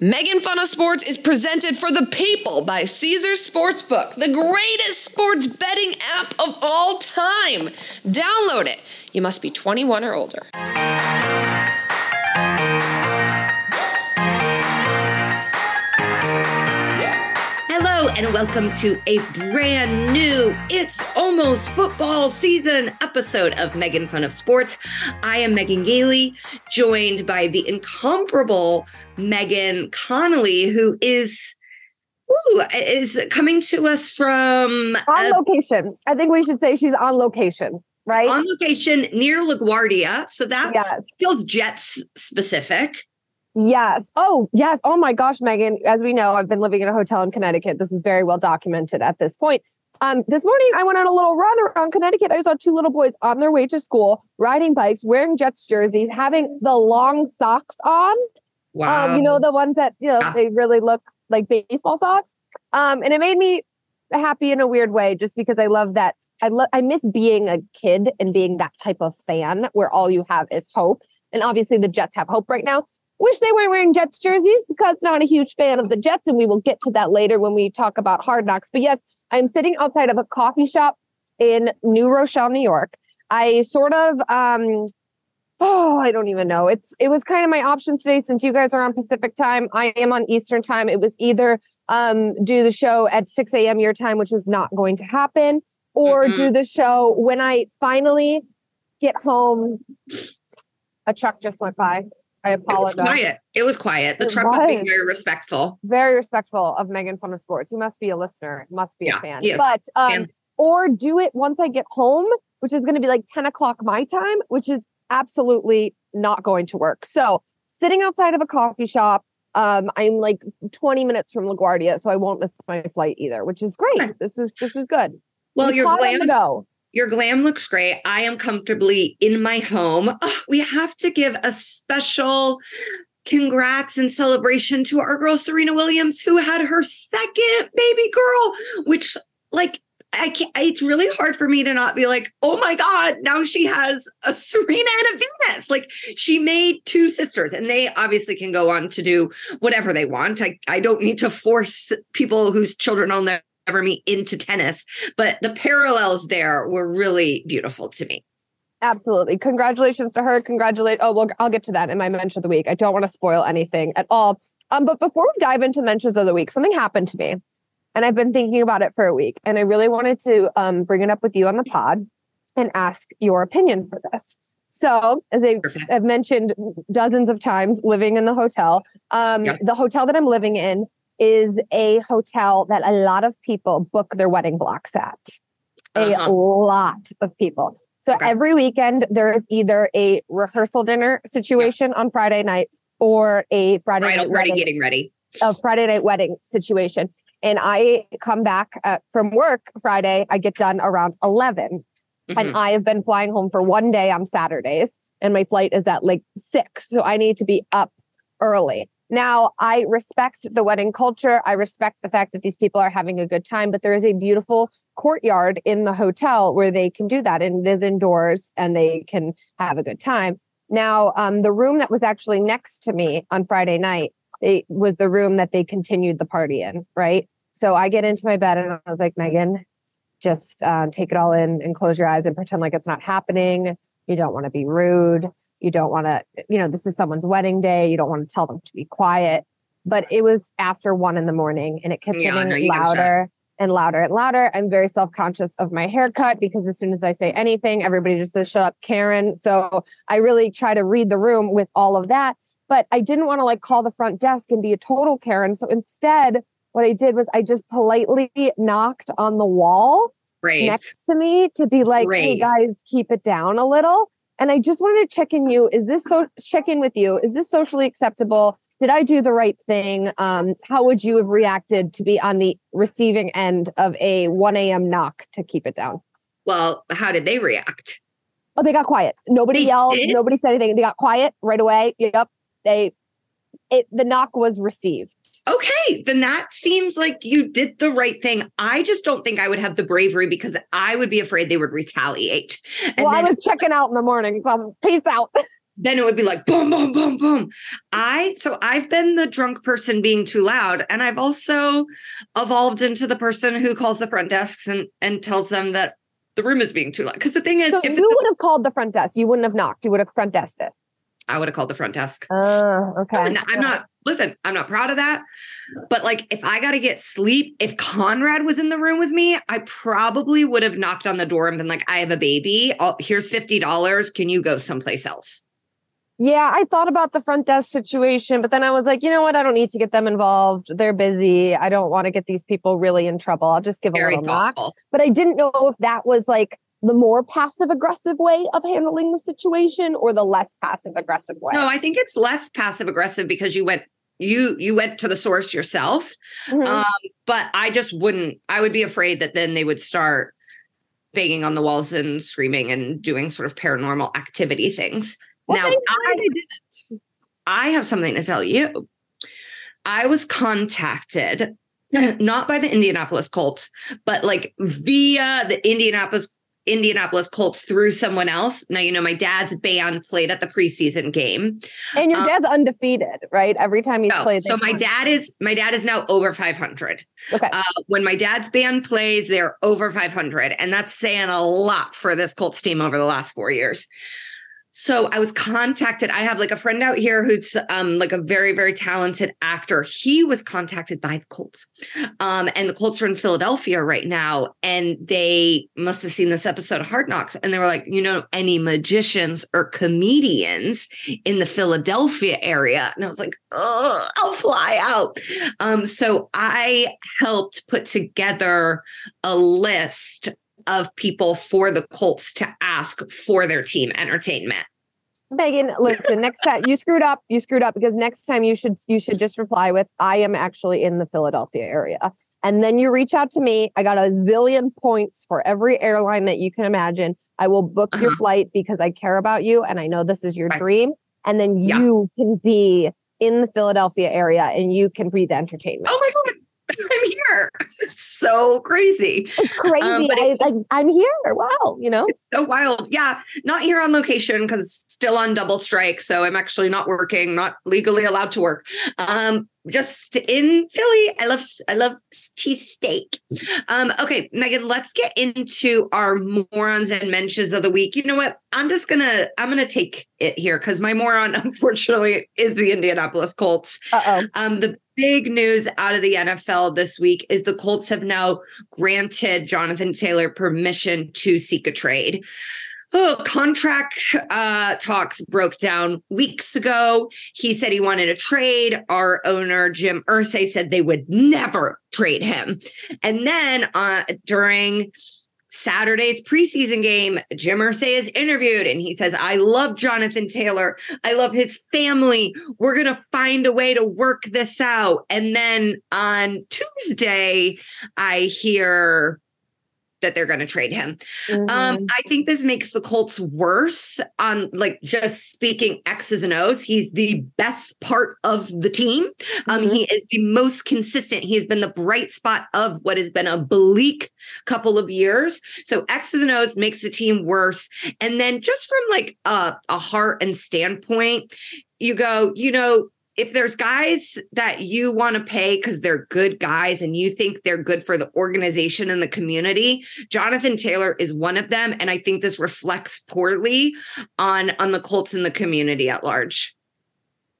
Megan Fun of Sports is presented for the people by Caesar Sportsbook, the greatest sports betting app of all time. Download it. You must be 21 or older. And welcome to a brand new It's Almost Football Season episode of Megan Fun of Sports. I am Megan Gailey, joined by the incomparable Megan Connolly, who is. Ooh, is coming to us from on uh, location. I think we should say she's on location, right? On location near LaGuardia. So that yes. feels Jets specific. Yes. Oh, yes. Oh my gosh, Megan. As we know, I've been living in a hotel in Connecticut. This is very well documented at this point. Um, this morning I went on a little run around Connecticut. I saw two little boys on their way to school, riding bikes, wearing Jets jerseys, having the long socks on. Wow. Um, you know, the ones that, you know, ah. they really look like baseball socks. Um, and it made me happy in a weird way, just because I love that. I love I miss being a kid and being that type of fan where all you have is hope. And obviously the Jets have hope right now. Wish they weren't wearing Jets jerseys because not a huge fan of the Jets, and we will get to that later when we talk about Hard Knocks. But yes, I'm sitting outside of a coffee shop in New Rochelle, New York. I sort of um oh, I don't even know. It's it was kind of my options today since you guys are on Pacific time. I am on Eastern time. It was either um do the show at 6 a.m. your time, which was not going to happen, or mm-hmm. do the show when I finally get home. A truck just went by. I apologize. It was quiet. It was quiet. The it truck was. was. being very respectful. Very respectful of Megan Fun of Sports. You must be a listener. Must be yeah, a fan. But um, or do it once I get home, which is going to be like 10 o'clock my time, which is absolutely not going to work. So sitting outside of a coffee shop. Um, I'm like 20 minutes from LaGuardia, so I won't miss my flight either, which is great. Okay. This is this is good. Well, you're glad to go. Your glam looks great. I am comfortably in my home. Oh, we have to give a special congrats and celebration to our girl Serena Williams, who had her second baby girl, which, like, I can't, it's really hard for me to not be like, oh my God, now she has a Serena and a Venus. Like she made two sisters and they obviously can go on to do whatever they want. I, I don't need to force people whose children I'll never ever me into tennis, but the parallels there were really beautiful to me. Absolutely. Congratulations to her. Congratulate. Oh, well, I'll get to that in my mention of the week. I don't want to spoil anything at all. Um, but before we dive into mentions of the week, something happened to me and I've been thinking about it for a week. And I really wanted to um, bring it up with you on the pod and ask your opinion for this. So, as I, have mentioned dozens of times, living in the hotel, um, yep. the hotel that I'm living in is a hotel that a lot of people book their wedding blocks at. Uh-huh. A lot of people. So okay. every weekend there is either a rehearsal dinner situation on Friday night or a Friday Bridal night party wedding, getting ready. A Friday night wedding situation. And I come back at, from work Friday, I get done around 11. Mm-hmm. And I have been flying home for one day on Saturdays and my flight is at like 6. So I need to be up early. Now, I respect the wedding culture. I respect the fact that these people are having a good time, but there is a beautiful courtyard in the hotel where they can do that. And it is indoors and they can have a good time. Now, um, the room that was actually next to me on Friday night it was the room that they continued the party in, right? So I get into my bed and I was like, Megan, just uh, take it all in and close your eyes and pretend like it's not happening. You don't want to be rude. You don't want to, you know, this is someone's wedding day. You don't want to tell them to be quiet. But it was after one in the morning and it kept yeah, getting no, louder and louder and louder. I'm very self conscious of my haircut because as soon as I say anything, everybody just says, shut up, Karen. So I really try to read the room with all of that. But I didn't want to like call the front desk and be a total Karen. So instead, what I did was I just politely knocked on the wall Brave. next to me to be like, Brave. hey guys, keep it down a little. And I just wanted to check in you. Is this so check in with you? Is this socially acceptable? Did I do the right thing? Um, how would you have reacted to be on the receiving end of a 1 a.m. knock to keep it down? Well, how did they react? Oh, they got quiet. Nobody they yelled. Did? Nobody said anything. They got quiet right away. Yep. They it the knock was received okay, then that seems like you did the right thing. I just don't think I would have the bravery because I would be afraid they would retaliate. And well, then, I was checking out in the morning. Um, peace out. then it would be like boom, boom, boom, boom. I so I've been the drunk person being too loud, and I've also evolved into the person who calls the front desks and and tells them that the room is being too loud. Because the thing is, so you would have called the front desk. You wouldn't have knocked. You would have front desked it. I would have called the front desk. Uh, okay. I'm not, I'm not, listen, I'm not proud of that. But like, if I got to get sleep, if Conrad was in the room with me, I probably would have knocked on the door and been like, I have a baby. I'll, here's $50. Can you go someplace else? Yeah, I thought about the front desk situation, but then I was like, you know what? I don't need to get them involved. They're busy. I don't want to get these people really in trouble. I'll just give Very a little thoughtful. knock. But I didn't know if that was like the more passive aggressive way of handling the situation or the less passive aggressive way? No, I think it's less passive aggressive because you went you you went to the source yourself. Mm-hmm. Um, but I just wouldn't I would be afraid that then they would start banging on the walls and screaming and doing sort of paranormal activity things. Well, now I, I have something to tell you. I was contacted not by the Indianapolis Colts, but like via the Indianapolis Indianapolis Colts through someone else. Now, you know, my dad's band played at the preseason game. And your um, dad's undefeated, right? Every time he's no, played. So my dad is my dad is now over 500. Okay. Uh, when my dad's band plays, they're over 500. And that's saying a lot for this Colts team over the last four years. So I was contacted. I have like a friend out here who's um, like a very, very talented actor. He was contacted by the Colts. Um, and the Colts are in Philadelphia right now. And they must have seen this episode of Hard Knocks. And they were like, you know, any magicians or comedians in the Philadelphia area? And I was like, oh, I'll fly out. Um, so I helped put together a list of people for the Colts to ask for their team entertainment. Megan, listen, next time you screwed up, you screwed up because next time you should you should just reply with I am actually in the Philadelphia area. And then you reach out to me. I got a zillion points for every airline that you can imagine. I will book uh-huh. your flight because I care about you and I know this is your right. dream. And then yeah. you can be in the Philadelphia area and you can breathe entertainment. Oh my God. I'm here. It's so crazy. It's crazy. Um, I, like I'm here. Wow, you know, it's so wild. Yeah, not here on location because still on double strike. So I'm actually not working, not legally allowed to work. Um, just in Philly. I love I love cheesesteak. Um, okay, Megan, let's get into our morons and mentions of the week. You know what? I'm just gonna I'm gonna take it here because my moron, unfortunately, is the Indianapolis Colts. Uh-oh. Um, the big news out of the NFL this week is the Colts have now granted Jonathan Taylor permission to seek a trade. Oh, contract uh, talks broke down weeks ago. He said he wanted a trade. Our owner, Jim Irsay, said they would never trade him. And then uh, during Saturday's preseason game, Jim Irsay is interviewed and he says, I love Jonathan Taylor. I love his family. We're going to find a way to work this out. And then on Tuesday, I hear that they're going to trade him. Um, mm-hmm. Um, I think this makes the Colts worse on like just speaking X's and O's. He's the best part of the team. Um, mm-hmm. He is the most consistent. He has been the bright spot of what has been a bleak couple of years. So X's and O's makes the team worse. And then just from like a, a heart and standpoint, you go, you know, if there's guys that you want to pay because they're good guys and you think they're good for the organization and the community, Jonathan Taylor is one of them. And I think this reflects poorly on, on the Colts and the community at large.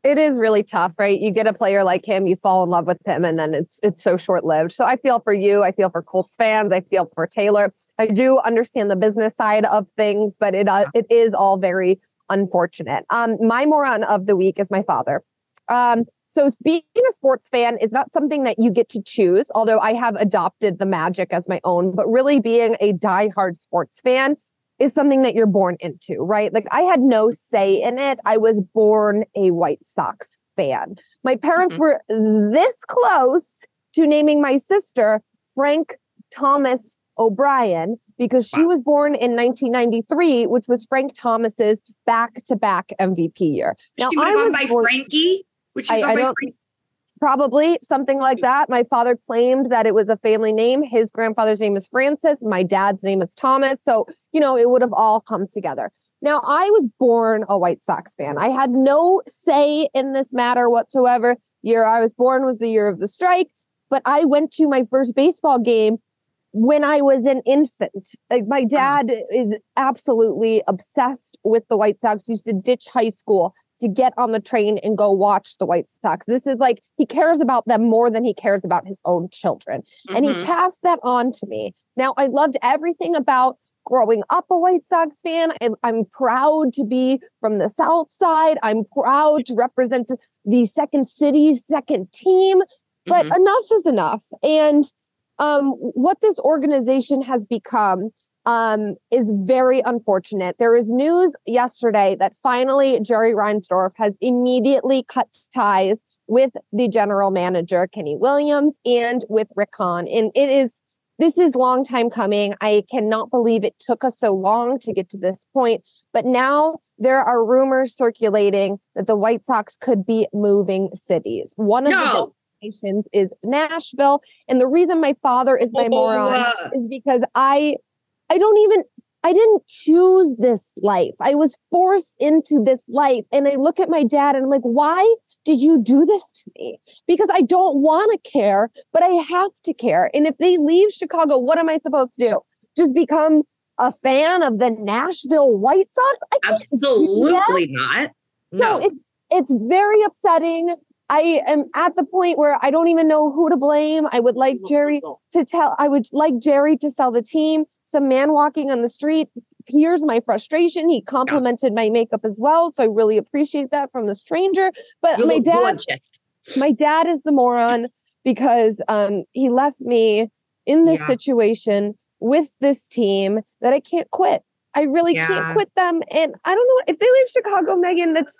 It is really tough, right? You get a player like him, you fall in love with him, and then it's it's so short lived. So I feel for you. I feel for Colts fans. I feel for Taylor. I do understand the business side of things, but it uh, it is all very unfortunate. Um, my moron of the week is my father. Um, so being a sports fan is not something that you get to choose, although I have adopted the magic as my own, but really being a diehard sports fan is something that you're born into, right? Like I had no say in it. I was born a White Sox fan. My parents mm-hmm. were this close to naming my sister Frank Thomas O'Brien because she was born in 1993, which was Frank Thomas's back-to-back MVP year. Now, she would have gone by born- Frankie. Which I, I don't, probably something like that. My father claimed that it was a family name. His grandfather's name is Francis. My dad's name is Thomas. So, you know, it would have all come together. Now, I was born a White Sox fan. I had no say in this matter whatsoever. Year I was born was the year of the strike, but I went to my first baseball game when I was an infant. Like my dad is absolutely obsessed with the White Sox. He Used to ditch high school to get on the train and go watch the White Sox. This is like he cares about them more than he cares about his own children. Mm-hmm. And he mm-hmm. passed that on to me. Now, I loved everything about growing up a White Sox fan. I'm, I'm proud to be from the South Side. I'm proud to represent the second city's second team. But mm-hmm. enough is enough. And um, what this organization has become um, is very unfortunate. There is news yesterday that finally Jerry Reinsdorf has immediately cut ties with the general manager, Kenny Williams, and with Rick Hahn. And it is, this is long time coming. I cannot believe it took us so long to get to this point. But now there are rumors circulating that the White Sox could be moving cities. One of no. the is Nashville. And the reason my father is my oh, moron uh. is because I I don't even, I didn't choose this life. I was forced into this life. And I look at my dad and I'm like, why did you do this to me? Because I don't want to care, but I have to care. And if they leave Chicago, what am I supposed to do? Just become a fan of the Nashville White Sox? Absolutely not. No, it's it's very upsetting. I am at the point where I don't even know who to blame. I would like Jerry to tell, I would like Jerry to sell the team some man walking on the street hears my frustration. He complimented yeah. my makeup as well. So I really appreciate that from the stranger. But you my dad, gorgeous. my dad is the moron because um, he left me in this yeah. situation with this team that I can't quit. I really yeah. can't quit them. And I don't know if they leave Chicago, Megan, that's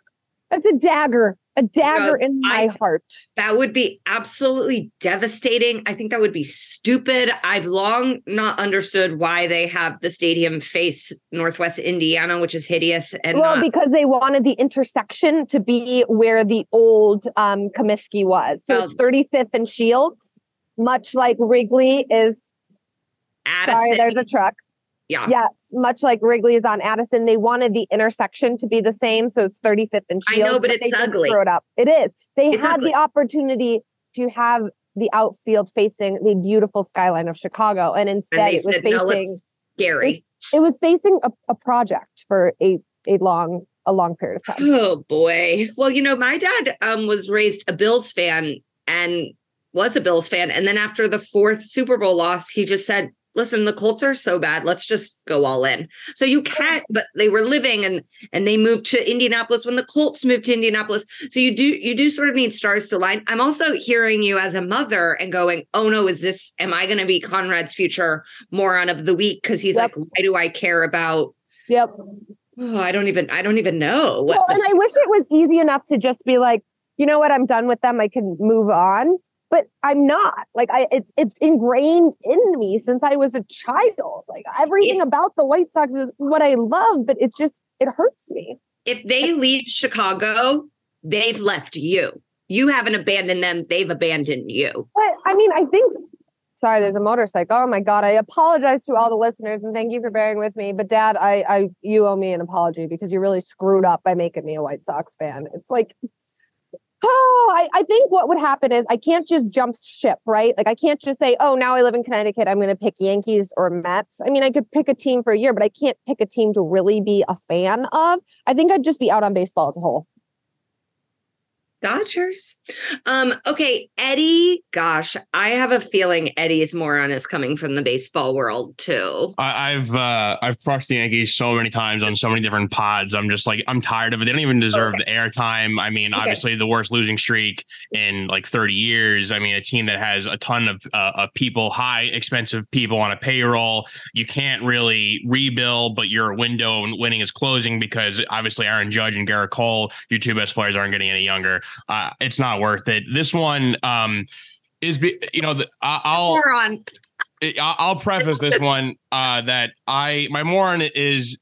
that's a dagger a dagger in my I, heart. That would be absolutely devastating. I think that would be stupid. I've long not understood why they have the stadium face Northwest Indiana, which is hideous. And well, not- because they wanted the intersection to be where the old um, Comiskey was. So well, it's 35th and Shields, much like Wrigley is. Addison. Sorry, there's a truck. Yeah. Yes. Much like Wrigley is on Addison, they wanted the intersection to be the same. So it's 35th and Shields. I know, but, but it's ugly. It up. It is. They it's had ugly. the opportunity to have the outfield facing the beautiful skyline of Chicago. And instead and it was said, facing no, Gary. It, it, was facing a, a project for a, a long a long period of time. Oh boy. Well, you know, my dad um, was raised a Bills fan and was a Bills fan. And then after the fourth Super Bowl loss, he just said, listen, the Colts are so bad. Let's just go all in. So you can't, but they were living and and they moved to Indianapolis when the Colts moved to Indianapolis. So you do you do sort of need stars to line. I'm also hearing you as a mother and going, oh no, is this am I gonna be Conrad's future moron of the week? Because he's yep. like, why do I care about Yep. Oh, I don't even I don't even know. Well, and I wish it was easy enough to just be like, you know what, I'm done with them. I can move on but I'm not. Like I it's it's ingrained in me since I was a child. Like everything about the White Sox is what I love, but it's just it hurts me. If they leave Chicago, they've left you. You haven't abandoned them, they've abandoned you. But I mean, I think sorry, there's a motorcycle. Oh my god, I apologize to all the listeners and thank you for bearing with me. But dad, I I you owe me an apology because you really screwed up by making me a White Sox fan. It's like Oh, I, I think what would happen is I can't just jump ship, right? Like I can't just say, oh, now I live in Connecticut. I'm going to pick Yankees or Mets. I mean, I could pick a team for a year, but I can't pick a team to really be a fan of. I think I'd just be out on baseball as a whole. Dodgers. Um, okay, Eddie. Gosh, I have a feeling Eddie's moron is coming from the baseball world too. I, have uh, I've crushed the Yankees so many times on so many different pods. I'm just like I'm tired of it. They don't even deserve okay. the airtime. I mean, okay. obviously the worst losing streak in like 30 years. I mean, a team that has a ton of uh, of people, high expensive people on a payroll. You can't really rebuild, but your window and winning is closing because obviously Aaron Judge and Gerrit Cole, your two best players, aren't getting any younger uh, it's not worth it. This one um, is, you know, the, I'll moron. I'll preface this one uh, that I my moron is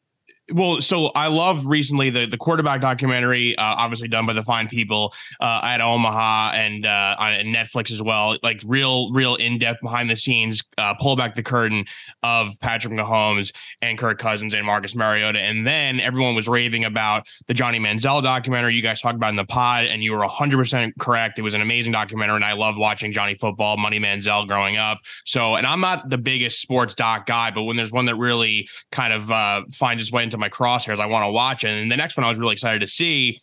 Well, so I love recently the the quarterback documentary, uh, obviously done by the fine people uh, at Omaha and uh, on Netflix as well. Like real, real in depth behind the scenes, uh, pull back the curtain of Patrick Mahomes and Kirk Cousins and Marcus Mariota, and then everyone was raving about the Johnny Manziel documentary you guys talked about in the pod, and you were hundred percent correct. It was an amazing documentary, and I loved watching Johnny Football, Money Manziel growing up. So, and I'm not the biggest sports doc guy, but when there's one that really kind of uh, finds its way into my crosshairs. I want to watch it. And the next one I was really excited to see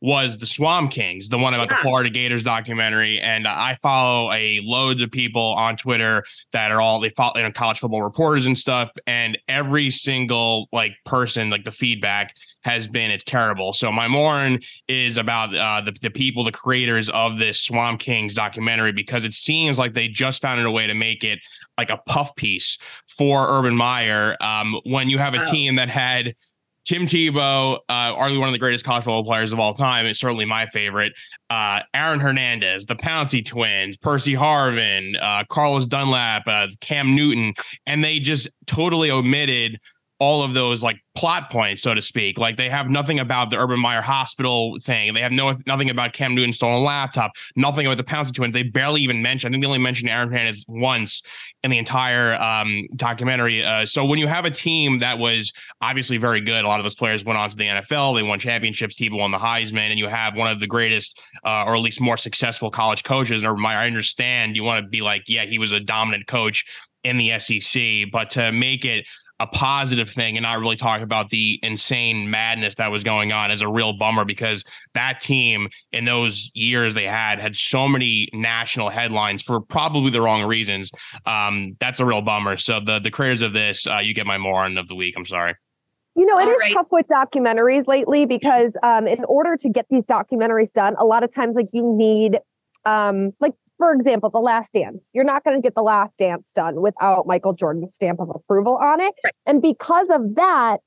was the Swamp Kings, the one about yeah. the Florida Gators documentary. And I follow a loads of people on Twitter that are all they follow you know, college football reporters and stuff. And every single like person, like the feedback has been it's terrible. So my mourn is about uh, the the people, the creators of this Swamp Kings documentary because it seems like they just found a way to make it like a puff piece for Urban Meyer. Um, when you have a oh. team that had Tim Tebow, uh, arguably one of the greatest college football players of all time, is certainly my favorite. Uh, Aaron Hernandez, the Pouncey twins, Percy Harvin, uh, Carlos Dunlap, uh, Cam Newton, and they just totally omitted all of those like plot points, so to speak. Like they have nothing about the Urban Meyer Hospital thing. They have no nothing about Cam Newton's stolen laptop. Nothing about the Pouncey twins. They barely even mention. I think they only mentioned Aaron Hernandez once in the entire um, documentary. Uh, so when you have a team that was obviously very good, a lot of those players went on to the NFL. They won championships. Tebow won the Heisman, and you have one of the greatest, uh, or at least more successful college coaches. Urban Meyer. I understand you want to be like, yeah, he was a dominant coach in the SEC, but to make it a positive thing and not really talk about the insane madness that was going on is a real bummer because that team in those years they had had so many national headlines for probably the wrong reasons. Um, that's a real bummer. So the the creators of this, uh, you get my moron of the week. I'm sorry. You know, it All is right. tough with documentaries lately because um, in order to get these documentaries done, a lot of times like you need um, like for example, The Last Dance. You're not going to get The Last Dance done without Michael Jordan's stamp of approval on it. Right. And because of that,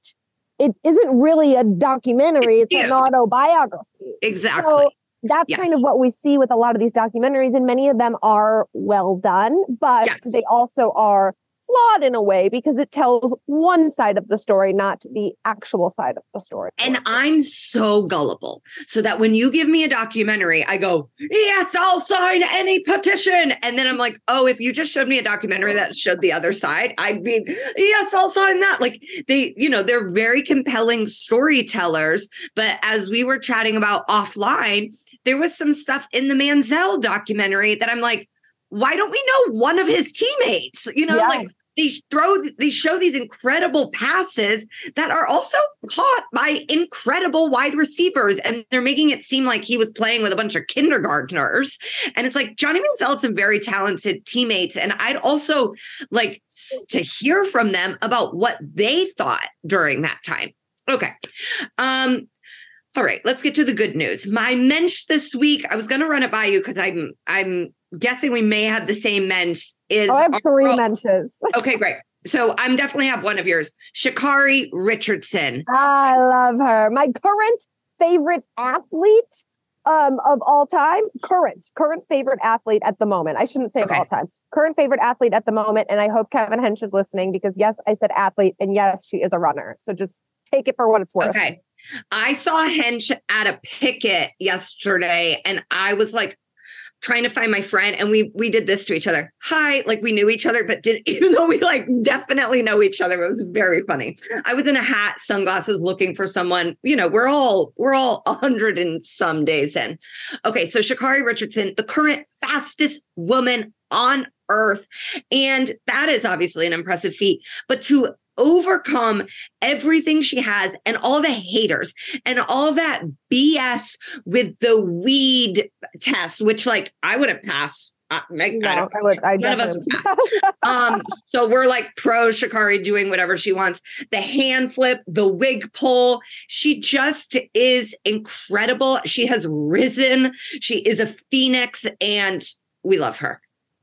it isn't really a documentary, it's, it's an autobiography. Exactly. So that's yes. kind of what we see with a lot of these documentaries, and many of them are well done, but yes. they also are flawed in a way because it tells one side of the story, not the actual side of the story. And I'm so gullible so that when you give me a documentary, I go, yes, I'll sign any petition. And then I'm like, oh, if you just showed me a documentary that showed the other side, I'd be, yes, I'll sign that. Like they, you know, they're very compelling storytellers. But as we were chatting about offline, there was some stuff in the Manziel documentary that I'm like, why don't we know one of his teammates? You know, yeah. like they throw they show these incredible passes that are also caught by incredible wide receivers. And they're making it seem like he was playing with a bunch of kindergartners. And it's like Johnny Manziel had some very talented teammates. And I'd also like to hear from them about what they thought during that time. Okay. Um all right, let's get to the good news. My mensch this week, I was going to run it by you because I'm I'm guessing we may have the same mensch. Is oh, I have three mentions. okay, great. So I'm definitely have one of yours, Sha'Carri Richardson. I love her. My current favorite athlete um, of all time. Current, current favorite athlete at the moment. I shouldn't say okay. of all time. Current favorite athlete at the moment. And I hope Kevin Hench is listening because yes, I said athlete, and yes, she is a runner. So just take it for what it's worth. Okay. I saw Hench at a picket yesterday, and I was like, trying to find my friend and we we did this to each other hi like we knew each other but did even though we like definitely know each other it was very funny i was in a hat sunglasses looking for someone you know we're all we're all a hundred and some days in okay so sha'carri richardson the current fastest woman on earth and that is obviously an impressive feat but to overcome everything she has and all the haters and all that BS with the weed test, which like I wouldn't pass. I, no, I, I would. I none of us would pass. um, so we're like pro Sha'Carri doing whatever she wants. The hand flip, the wig pull. She just is incredible. She has risen. She is a phoenix, and we love her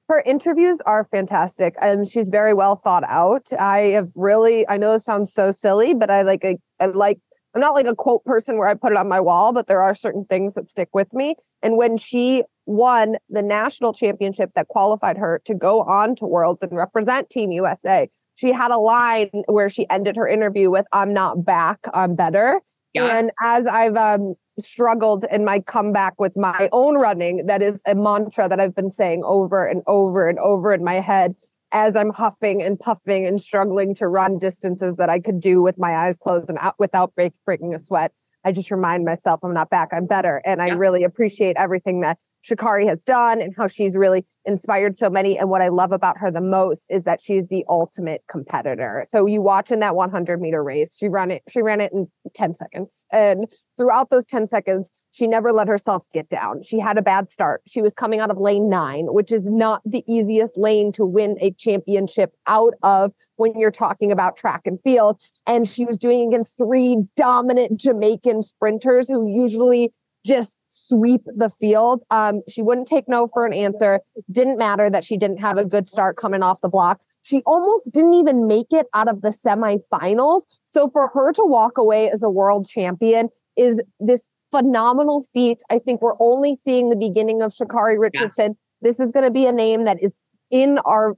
her interviews are fantastic and she's very well thought out i have really i know this sounds so silly but i like I like i'm not like a quote person where i put it on my wall but there are certain things that stick with me and when she won the national championship that qualified her to go on to worlds and represent team usa she had a line where she ended her interview with "I'm not back, I'm better." Yeah. And as I've um, struggled in my comeback with my own running, that is a mantra that I've been saying over and over and over in my head as I'm huffing and puffing and struggling to run distances that I could do with my eyes closed and out without break, breaking a sweat. I just remind myself I'm not back, I'm better. And I yeah. really appreciate everything that Sha'Carri has done and how she's really inspired so many. And what I love about her the most is that she's the ultimate competitor. So you watch in that 100 meter race, she ran it, she ran it in 10 seconds. And throughout those 10 seconds, she never let herself get down. She had a bad start. She was coming out of lane nine, which is not the easiest lane to win a championship out of when you're talking about track and field. And she was doing against three dominant Jamaican sprinters who usually just sweep the field. Um, she wouldn't take no for an answer. Didn't matter that she didn't have a good start coming off the blocks. She almost didn't even make it out of the semifinals. So for her to walk away as a world champion is this phenomenal feat. I think we're only seeing the beginning of Sha'Carri Richardson. Yes. This is going to be a name that is in our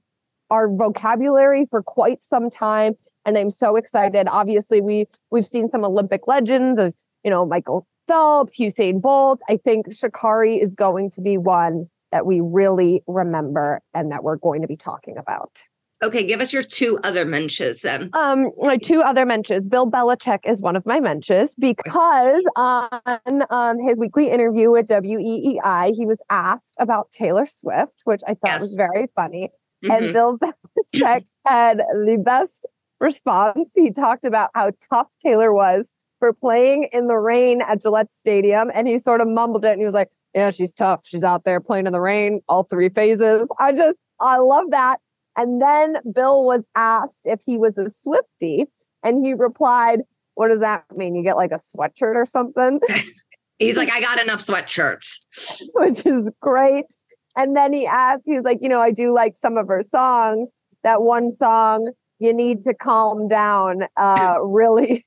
our vocabulary for quite some time and I'm so excited. Obviously, we we've seen some Olympic legends of, you know, Michael Phelps, Usain Bolt. I think Sha'Carri is going to be one that we really remember and that we're going to be talking about. Okay, give us your two other mentions then. Um, my two other mentions. Bill Belichick is one of my mentions because on um, his weekly interview with WEEI, he was asked about Taylor Swift, which I thought yes. was very funny. Mm-hmm. And Bill Belichick had the best response. He talked about how tough Taylor was for playing in the rain at Gillette Stadium, and he sort of mumbled it, and he was like, "Yeah, she's tough. She's out there playing in the rain, all three phases." I just, I love that. And then Bill was asked if he was a Swifty, and he replied, What does that mean? You get like a sweatshirt or something? He's like, I got enough sweatshirts. Which is great. And then he asked, he was like, You know, I do like some of her songs. That one song, You Need to Calm Down, uh, really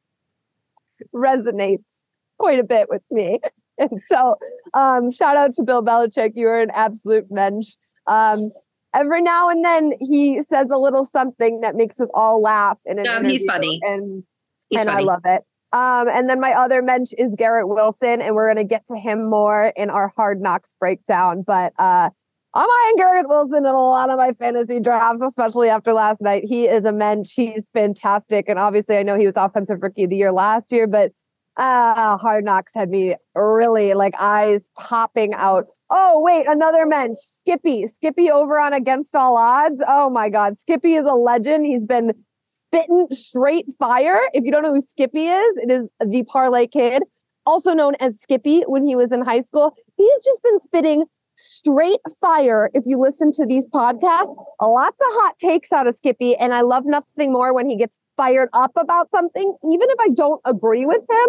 resonates quite a bit with me. And so, um, shout out to Bill Belichick. You are an absolute mensch. Um, every now and then he says a little something that makes us all laugh. And no, he's funny, and he's and funny. I love it. Um, and then my other mensch is Garrett Wilson, and we're gonna get to him more in our Hard Knocks breakdown. But uh, I'm eyeing Garrett Wilson in a lot of my fantasy drafts, especially after last night. He is a mensch. He's fantastic, and obviously, I know he was Offensive Rookie of the Year last year, but uh, Hard Knocks had me really like eyes popping out Oh, wait, another mensch, Skippy. Skippy over on Against All Odds. Oh my God. Skippy is a legend. He's been spitting straight fire. If you don't know who Skippy is, it is the parlay kid, also known as Skippy when he was in high school. He's just been spitting straight fire. If you listen to these podcasts, lots of hot takes out of Skippy. And I love nothing more when he gets fired up about something, even if I don't agree with him.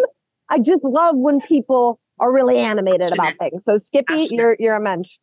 I just love when people are really animated about things. So Skippy, you're you're a mensch.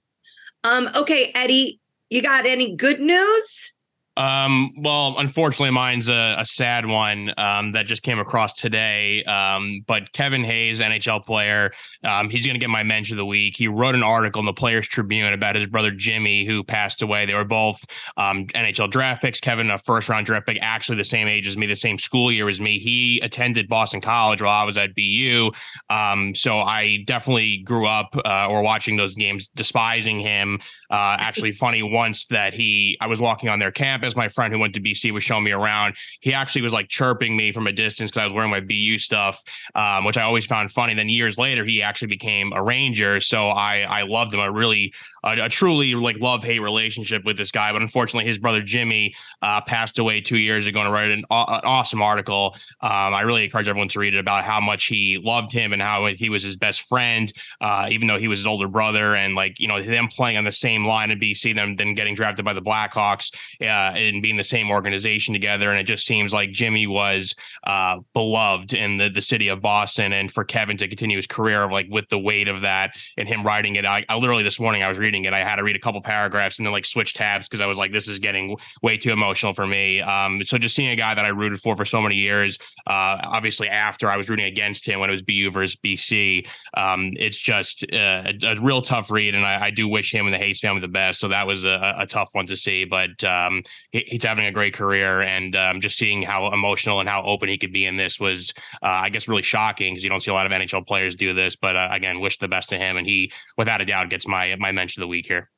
Um, okay, Eddie, you got any good news? Um, well, unfortunately, mine's a, a sad one um, that just came across today. Um, but Kevin Hayes, NHL player, um, he's going to get my mention of the week. He wrote an article in the Players Tribune about his brother Jimmy, who passed away. They were both um, NHL draft picks. Kevin, a first round draft pick, actually the same age as me, the same school year as me. He attended Boston College while I was at BU. Um, so I definitely grew up uh, or watching those games, despising him. Uh, actually, funny once that he, I was walking on their campus my friend who went to BC was showing me around, he actually was like chirping me from a distance because I was wearing my BU stuff, um, which I always found funny. Then years later, he actually became a Ranger, so I I loved him. I really a, a truly like love hate relationship with this guy. But unfortunately, his brother Jimmy uh, passed away two years ago. And wrote an, an awesome article. Um, I really encourage everyone to read it about how much he loved him and how he was his best friend, uh, even though he was his older brother. And like you know them playing on the same line at BC, them then getting drafted by the Blackhawks uh, and being the same organization together. And it just seems like Jimmy was uh, beloved in the the city of Boston, and for Kevin to continue his career like with the weight of that and him writing it. I, I literally this morning I was reading reading it. I had to read a couple paragraphs and then like switch tabs because I was like, this is getting way too emotional for me. Um, so just seeing a guy that I rooted for for so many years, uh, obviously after I was rooting against him when it was BU versus BC, um, it's just uh, a, a, real tough read, and I, I, do wish him and the Hayes family the best. So that was a, a tough one to see, but um, he, he's having a great career, and um, just seeing how emotional and how open he could be in this was, uh, I guess, really shocking because you don't see a lot of NHL players do this. But uh, again, wish the best to him, and he, without a doubt, gets my my mention of the week here.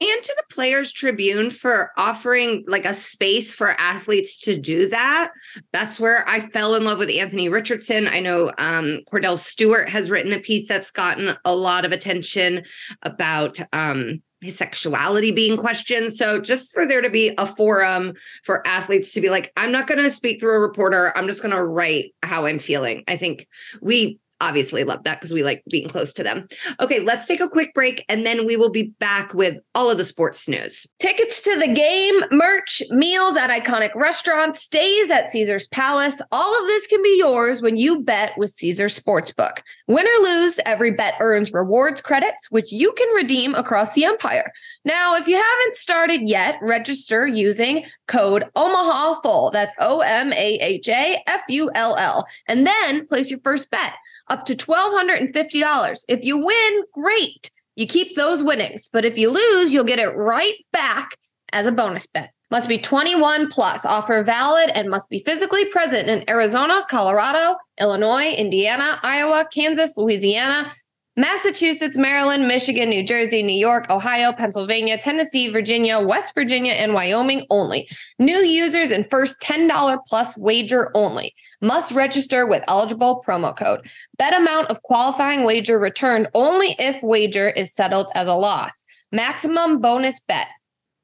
And to the players tribune for offering like a space for athletes to do that. That's where i fell in love with anthony richardson. I know um, kordell stewart has written a piece that's gotten a lot of attention about um, his sexuality being questioned. So just for there to be a forum for athletes to be like i'm not going to speak through a reporter. I'm just going to write how i'm feeling. I think we obviously love that because we like being close to them. Okay, let's take a quick break and then we will be back with all of the sports news. Tickets to the game, merch, meals at iconic restaurants, stays at Caesar's Palace. All of this can be yours when you bet with Caesar Sportsbook. Win or lose, every bet earns rewards credits, which you can redeem across the empire. Now, if you haven't started yet, register using code Omaha Full. That's O M A H A F U L L. And then place your first bet up to $1,250. If you win, great. You keep those winnings. But if you lose, you'll get it right back as a bonus bet. Must be 21 plus, offer valid, and must be physically present in Arizona, Colorado, Illinois, Indiana, Iowa, Kansas, Louisiana, Massachusetts, Maryland, Michigan, New Jersey, New York, Ohio, Pennsylvania, Tennessee, Virginia, West Virginia, and Wyoming only. New users and first $10 plus wager only. Must register with eligible promo code. Bet amount of qualifying wager returned only if wager is settled as a loss. Maximum bonus bet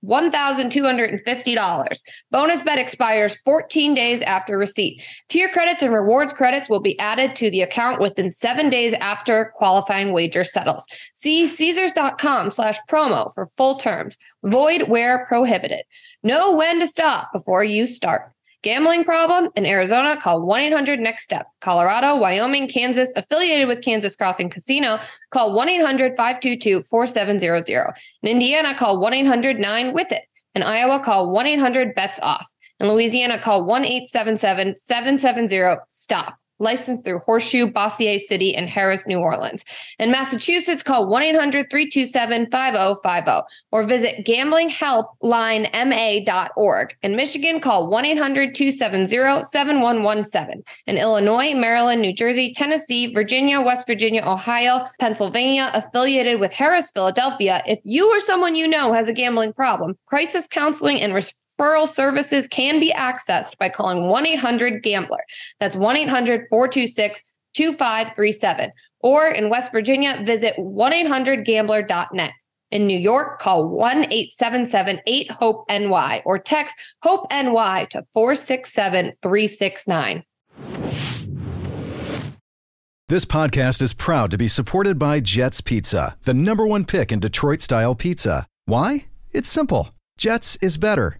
$1,250. Bonus bet expires 14 days after receipt. Tier credits and rewards credits will be added to the account within seven days after qualifying wager settles. See Caesars.com slash promo for full terms. Void where prohibited. Know when to stop before you start. Gambling problem in Arizona, call 1 800 NEXT STEP. Colorado, Wyoming, Kansas, affiliated with Kansas Crossing Casino, call 1 800 522 4700. In Indiana, call 1 800 9 with it. In Iowa, call 1 800 BETS OFF. In Louisiana, call 1 877 770 STOP licensed through Horseshoe, Bossier City, and Harrah's, New Orleans. In Massachusetts, call 1 800 327 5050 or visit gamblinghelplinema.org. In Michigan, call 1 800 270 7117. In Illinois, Maryland, New Jersey, Tennessee, Virginia, West Virginia, Ohio, Pennsylvania, affiliated with Harrah's, Philadelphia, if you or someone you know has a gambling problem, crisis counseling and referral services can be accessed by calling 1 800 Gambler. That's 1 800 426 2537. Or in West Virginia, visit 1 800 gambler.net. In New York, call 1 877 8 HOPE NY or text HOPE NY to 467 369. This podcast is proud to be supported by Jets Pizza, the number one pick in Detroit style pizza. Why? It's simple. Jets is better.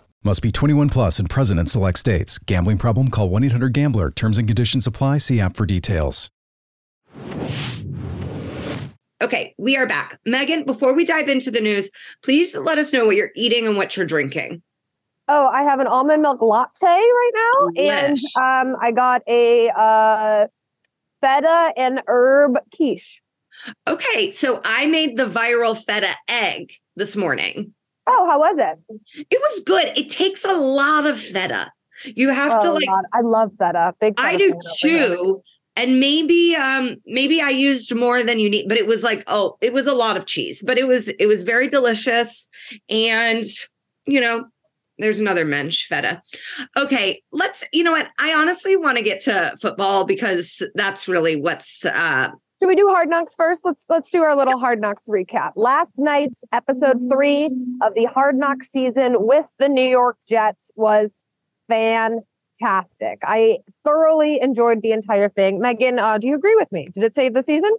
Must be 21 plus and present in select states. Gambling problem? Call 1 800 GAMBLER. Terms and conditions apply. See app for details. Okay, we are back. Megan, before we dive into the news, please let us know what you're eating and what you're drinking. Oh, I have an almond milk latte right now, and um, I got a uh, feta and herb quiche. Okay, so I made the viral feta egg this morning. Oh, how was it? It was good. It takes a lot of feta. You have oh, to like. God. I love feta. Big. Feta I do too. And maybe, um, maybe I used more than you need, but it was like, oh, it was a lot of cheese, but it was, it was very delicious. And you know, there's another mensch feta. Okay, let's. You know what? I honestly want to get to football because that's really what's uh, should we do Hard Knocks first? Let's let's do our little Hard Knocks recap. Last night's episode three of the Hard Knocks season with the New York Jets was fantastic. I thoroughly enjoyed the entire thing. Megan, uh, do you agree with me? Did it save the season?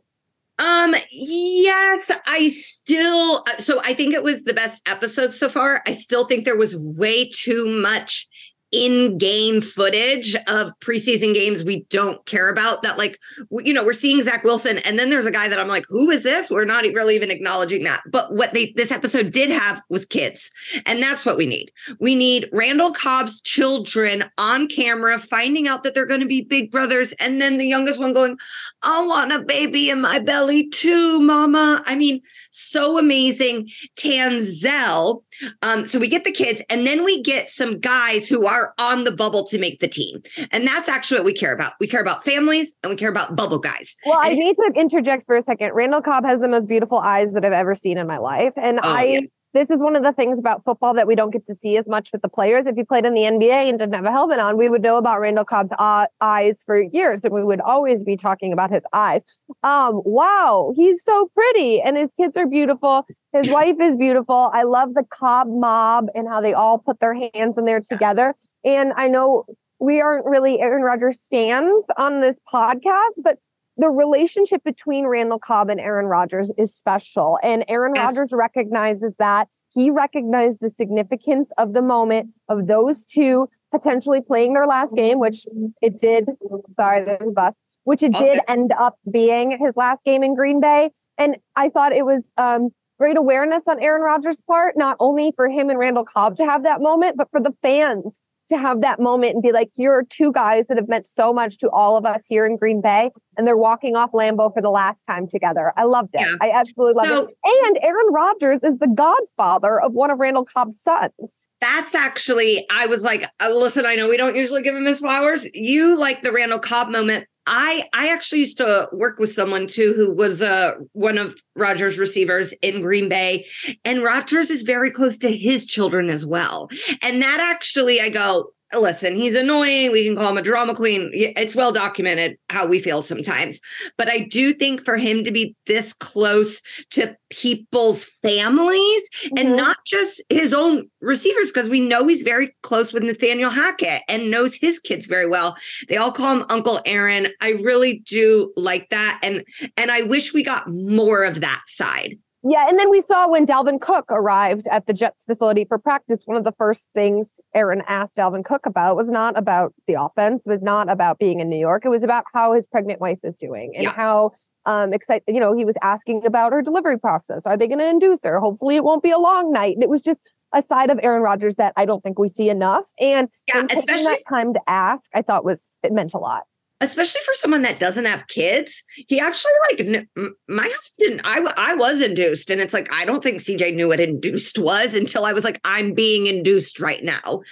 Um, yes, I still uh, so I think it was the best episode so far. I still think there was way too much in-game footage of preseason games we don't care about that like you know we're seeing zach wilson and then there's a guy that i'm like who is this? We're not really even acknowledging that. But what they this episode did have was kids and that's what we need. We need randall cobb's children on camera finding out that they're going to be big brothers and then the youngest one going i want a baby in my belly too mama. I mean so amazing. Tanzel um, so we get the kids, and then we get some guys who are on the bubble to make the team. And that's actually what we care about. We care about families and we care about bubble guys. Well, and- I need to interject for a second. Randall Cobb has the most beautiful eyes that I've ever seen in my life. And oh, I yeah this is one of the things about football that we don't get to see as much with the players. If you played in the NBA and didn't have a helmet on, we would know about Randall Cobb's uh, eyes for years, and we would always be talking about his eyes. Um, wow, he's so pretty, and his kids are beautiful. His wife is beautiful. I love the Cobb mob and how they all put their hands in there together. And I know we aren't really Aaron Rodgers stands on this podcast, but the relationship between Randall Cobb and Aaron Rodgers is special. And Aaron yes. Rodgers recognizes that. He recognized the significance of the moment of those two potentially playing their last game, which it did. Sorry, the bus, which it okay. did end up being his last game in Green Bay. And I thought it was um, great awareness on Aaron Rodgers' part, not only for him and Randall Cobb to have that moment, but for the fans to have that moment and be like, here are two guys that have meant so much to all of us here in Green Bay, and they're walking off Lambeau for the last time together. I loved it. Yeah. I absolutely loved so, it. And Aaron Rodgers is the godfather of one of Randall Cobb's sons. That's actually, I was like, uh, listen, I know we don't usually give him his flowers. You like the Randall Cobb moment. I I actually used to work with someone too who was uh, one of Rodgers' receivers in Green Bay, and Rodgers is very close to his children as well. And that actually, I go, listen, he's annoying. We can call him a drama queen. It's well documented how we feel sometimes. But I do think for him to be this close to people's families mm-hmm. and not just his own receivers, because we know he's very close with Nathaniel Hackett and knows his kids very well. They all call him Uncle Aaron. I really do like that. And and I wish we got more of that side. Yeah, and then we saw when Dalvin Cook arrived at the Jets facility for practice, one of the first things Aaron asked Dalvin Cook about was not about the offense, was not about being in New York. It was about how his pregnant wife is doing and yeah. how um excited, you know, he was asking about her delivery process. Are they going to induce her? Hopefully it won't be a long night. And it was just a side of Aaron Rodgers that I don't think we see enough. And yeah, especially that time to ask, I thought was it meant a lot especially for someone that doesn't have kids he actually like my husband didn't I, I was induced and it's like i don't think cj knew what induced was until i was like i'm being induced right now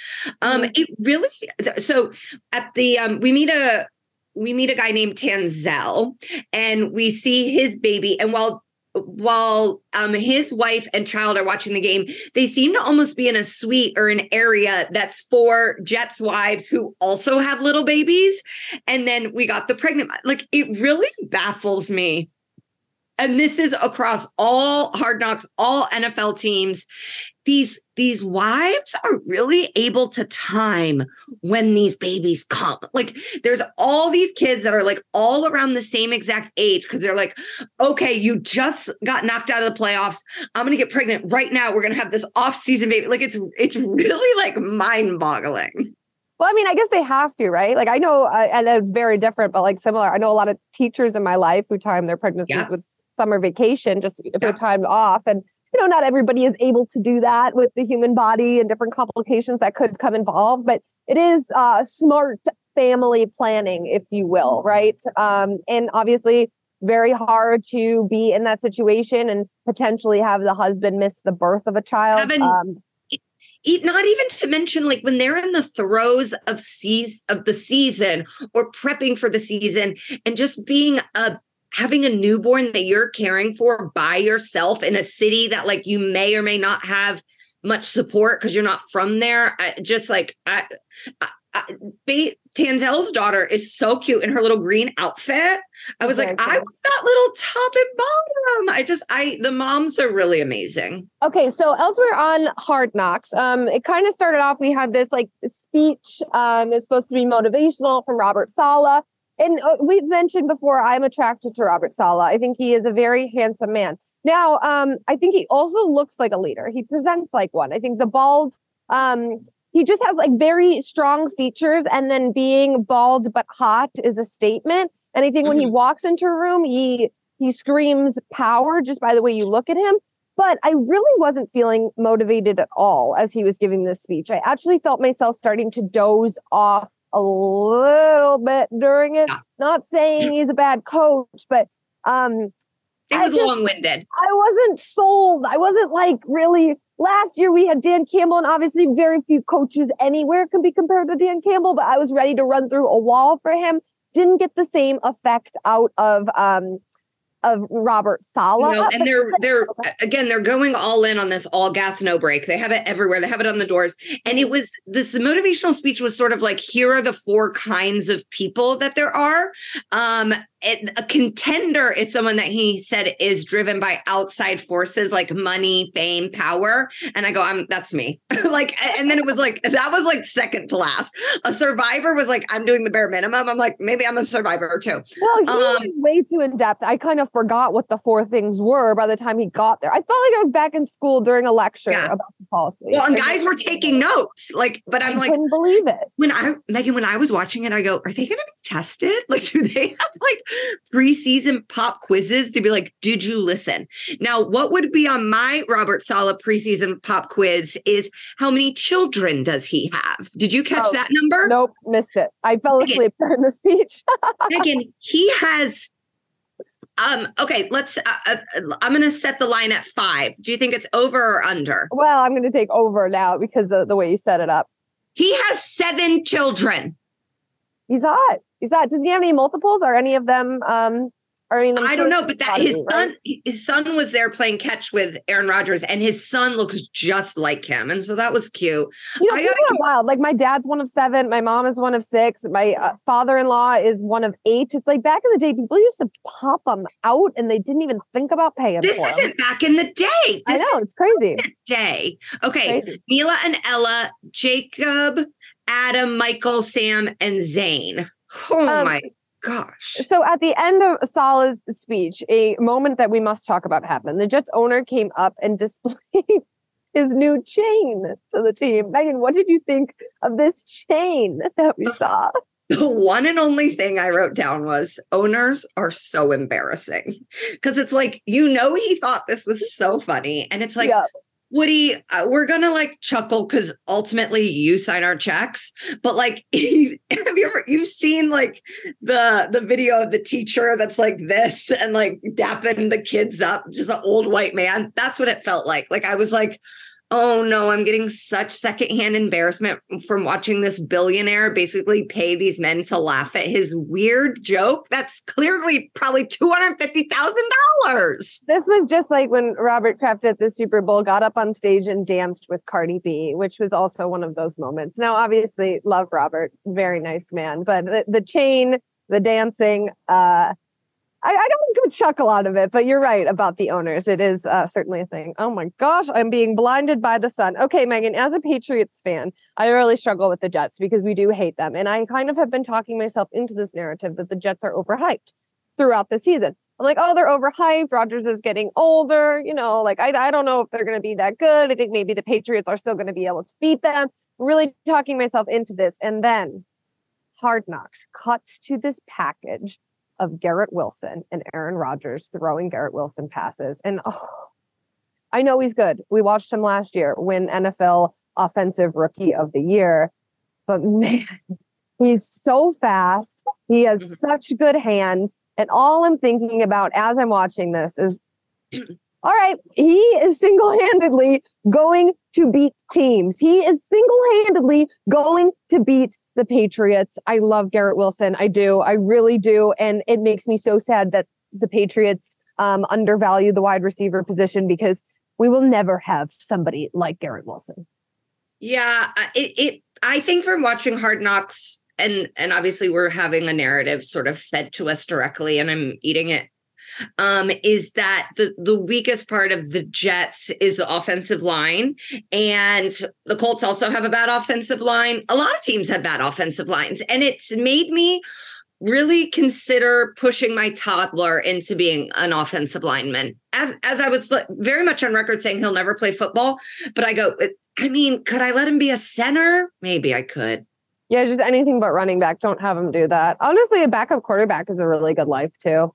um mm-hmm. it really so at the um we meet a we meet a guy named tanzel and we see his baby and while while um, his wife and child are watching the game, they seem to almost be in a suite or an area that's for Jets wives who also have little babies. And then we got the pregnant. Like it really baffles me and this is across all hard knocks all nfl teams these these wives are really able to time when these babies come like there's all these kids that are like all around the same exact age because they're like okay you just got knocked out of the playoffs i'm gonna get pregnant right now we're gonna have this off-season baby like it's it's really like mind-boggling well, I mean, I guess they have to, right? Like, I know, uh, and it's very different, but like similar. I know a lot of teachers in my life who time their pregnancies yeah. with summer vacation just yeah. for time off. And, you know, not everybody is able to do that with the human body and different complications that could come involved, but it is uh, smart family planning, if you will, right? Um, and obviously, very hard to be in that situation and potentially have the husband miss the birth of a child. Having, um, not even to mention like when they're in the throes of seas of the season or prepping for the season and just being a having a newborn that you're caring for by yourself in a city that like you may or may not have much support because you're not from there. I, just like I, I, I Tanzel's daughter is so cute in her little green outfit. I was like. I want that little top and bottom. I just, I the moms are really amazing. Okay, so elsewhere on Hard Knocks, um, it kind of started off. We had this like speech. Um, it's supposed to be motivational from Robert Saleh. And uh, we've mentioned before, I'm attracted to Robert Saleh. I think he is a very handsome man. Now, um, I think he also looks like a leader. He presents like one. I think the bald, um, he just has like very strong features. And then being bald but hot is a statement. And I think when he mm-hmm. walks into a room, he he screams power just by the way you look at him. But I really wasn't feeling motivated at all as he was giving this speech. I actually felt myself starting to doze off a little bit during it. Yeah. Not saying he's a bad coach, but um it was long-winded. I wasn't sold. I wasn't like really last year we had Dan Campbell, and obviously very few coaches anywhere can be compared to Dan Campbell, but I was ready to run through a wall for him. Didn't get the same effect out of um of Robert Saleh. No, and they're they're again they're going all in on this all gas no break. They have it everywhere. They have it on the doors. And it was this motivational speech was sort of like here are the four kinds of people that there are. Um it, a contender is someone that he said is driven by outside forces like money, fame, power. And I go, I'm that's me. like, and then it was like that was like second to last. A survivor was like, I'm doing the bare minimum. I'm like, maybe I'm a survivor too. Well, he um, way too in depth. I kind of forgot what the four things were by the time he got there. I felt like I was back in school during a lecture yeah. about the policy. Well, and guys were taking notes. Like, but I'm I like, couldn't believe it. When I Megan, when I was watching it, I go, are they gonna be tested? Like, do they have like preseason pop quizzes to be like, did you listen? Now, what would be on my Robert Saleh preseason pop quiz is how many children does he have? Did you catch oh, that number? Nope, missed it. I fell asleep during the speech. Megan, he has um, okay, let's. Uh, uh, I'm going to set the line at five. Do you think it's over or under? Well, I'm going to take over now because of the way you set it up. He has seven children. He's hot. He's hot. Does he have any multiples? Are any of them um I don't know, but that his son, right? his son was there playing catch with Aaron Rodgers, and his son looks just like him, and so that was cute. You know, I people are wild. Like my dad's one of seven, my mom is one of six, my uh, father-in-law is one of eight. It's like back in the day, people used to pop them out, and they didn't even think about paying. Them. This isn't them. back in the day. This I know it's crazy. Day. Okay, crazy. Mila and Ella, Jacob, Adam, Michael, Sam, and Zane. Oh um, my gosh. So at the end of Saleh's speech, a moment that we must talk about happened. The Jets owner came up and displayed his new chain to the team. Megan, what did you think of this chain that we saw? The one and only thing I wrote down was owners are so embarrassing because it's like, you know, he thought this was so funny. And it's like. Woody, uh, we're gonna like chuckle because ultimately you sign our checks. But like, have you ever you've seen like the the video of the teacher that's like this and like dapping the kids up, just an old white man? That's what it felt like. Like I was like, oh no, I'm getting such secondhand embarrassment from watching this billionaire basically pay these men to laugh at his weird joke. That's clearly probably $250,000. This was just like when Robert Kraft at the Super Bowl got up on stage and danced with Cardi B, which was also one of those moments. Now, obviously, love Robert, very nice man, but the, the chain, the dancing, uh, I, I got a good chuckle out of it, but you're right about the owners. It is uh, certainly a thing. Oh my gosh, I'm being blinded by the sun. Okay, Megan, as a Patriots fan, I really struggle with the Jets because we do hate them. And I kind of have been talking myself into this narrative that the Jets are overhyped throughout the season. I'm like, oh, they're overhyped. Rodgers is getting older. You know, like, I, I don't know if they're going to be that good. I think maybe the Patriots are still going to be able to beat them. Really talking myself into this. And then Hard Knocks cuts to this package of Garrett Wilson and Aaron Rodgers throwing Garrett Wilson passes. And oh, I know he's good. We watched him last year win NFL Offensive Rookie of the Year. But man, he's so fast. He has mm-hmm. such good hands. And all I'm thinking about as I'm watching this is all right, he is single handedly going to beat teams. He is single handedly going to beat the Patriots. I love Garrett Wilson. I do. I really do. And it makes me so sad that the Patriots um, undervalue the wide receiver position because we will never have somebody like Garrett Wilson. Yeah, it, it I think from watching Hard Knocks and and obviously we're having a narrative sort of fed to us directly and I'm eating it um, is that the the weakest part of the Jets is the offensive line, and the Colts also have a bad offensive line. A lot of teams have bad offensive lines, and it's made me really consider pushing my toddler into being an offensive lineman. As, as I was very much on record saying he'll never play football, but I go, I mean, could I let him be a center? Maybe I could. Yeah, just anything but running back. Don't have him do that. Honestly, a backup quarterback is a really good life too.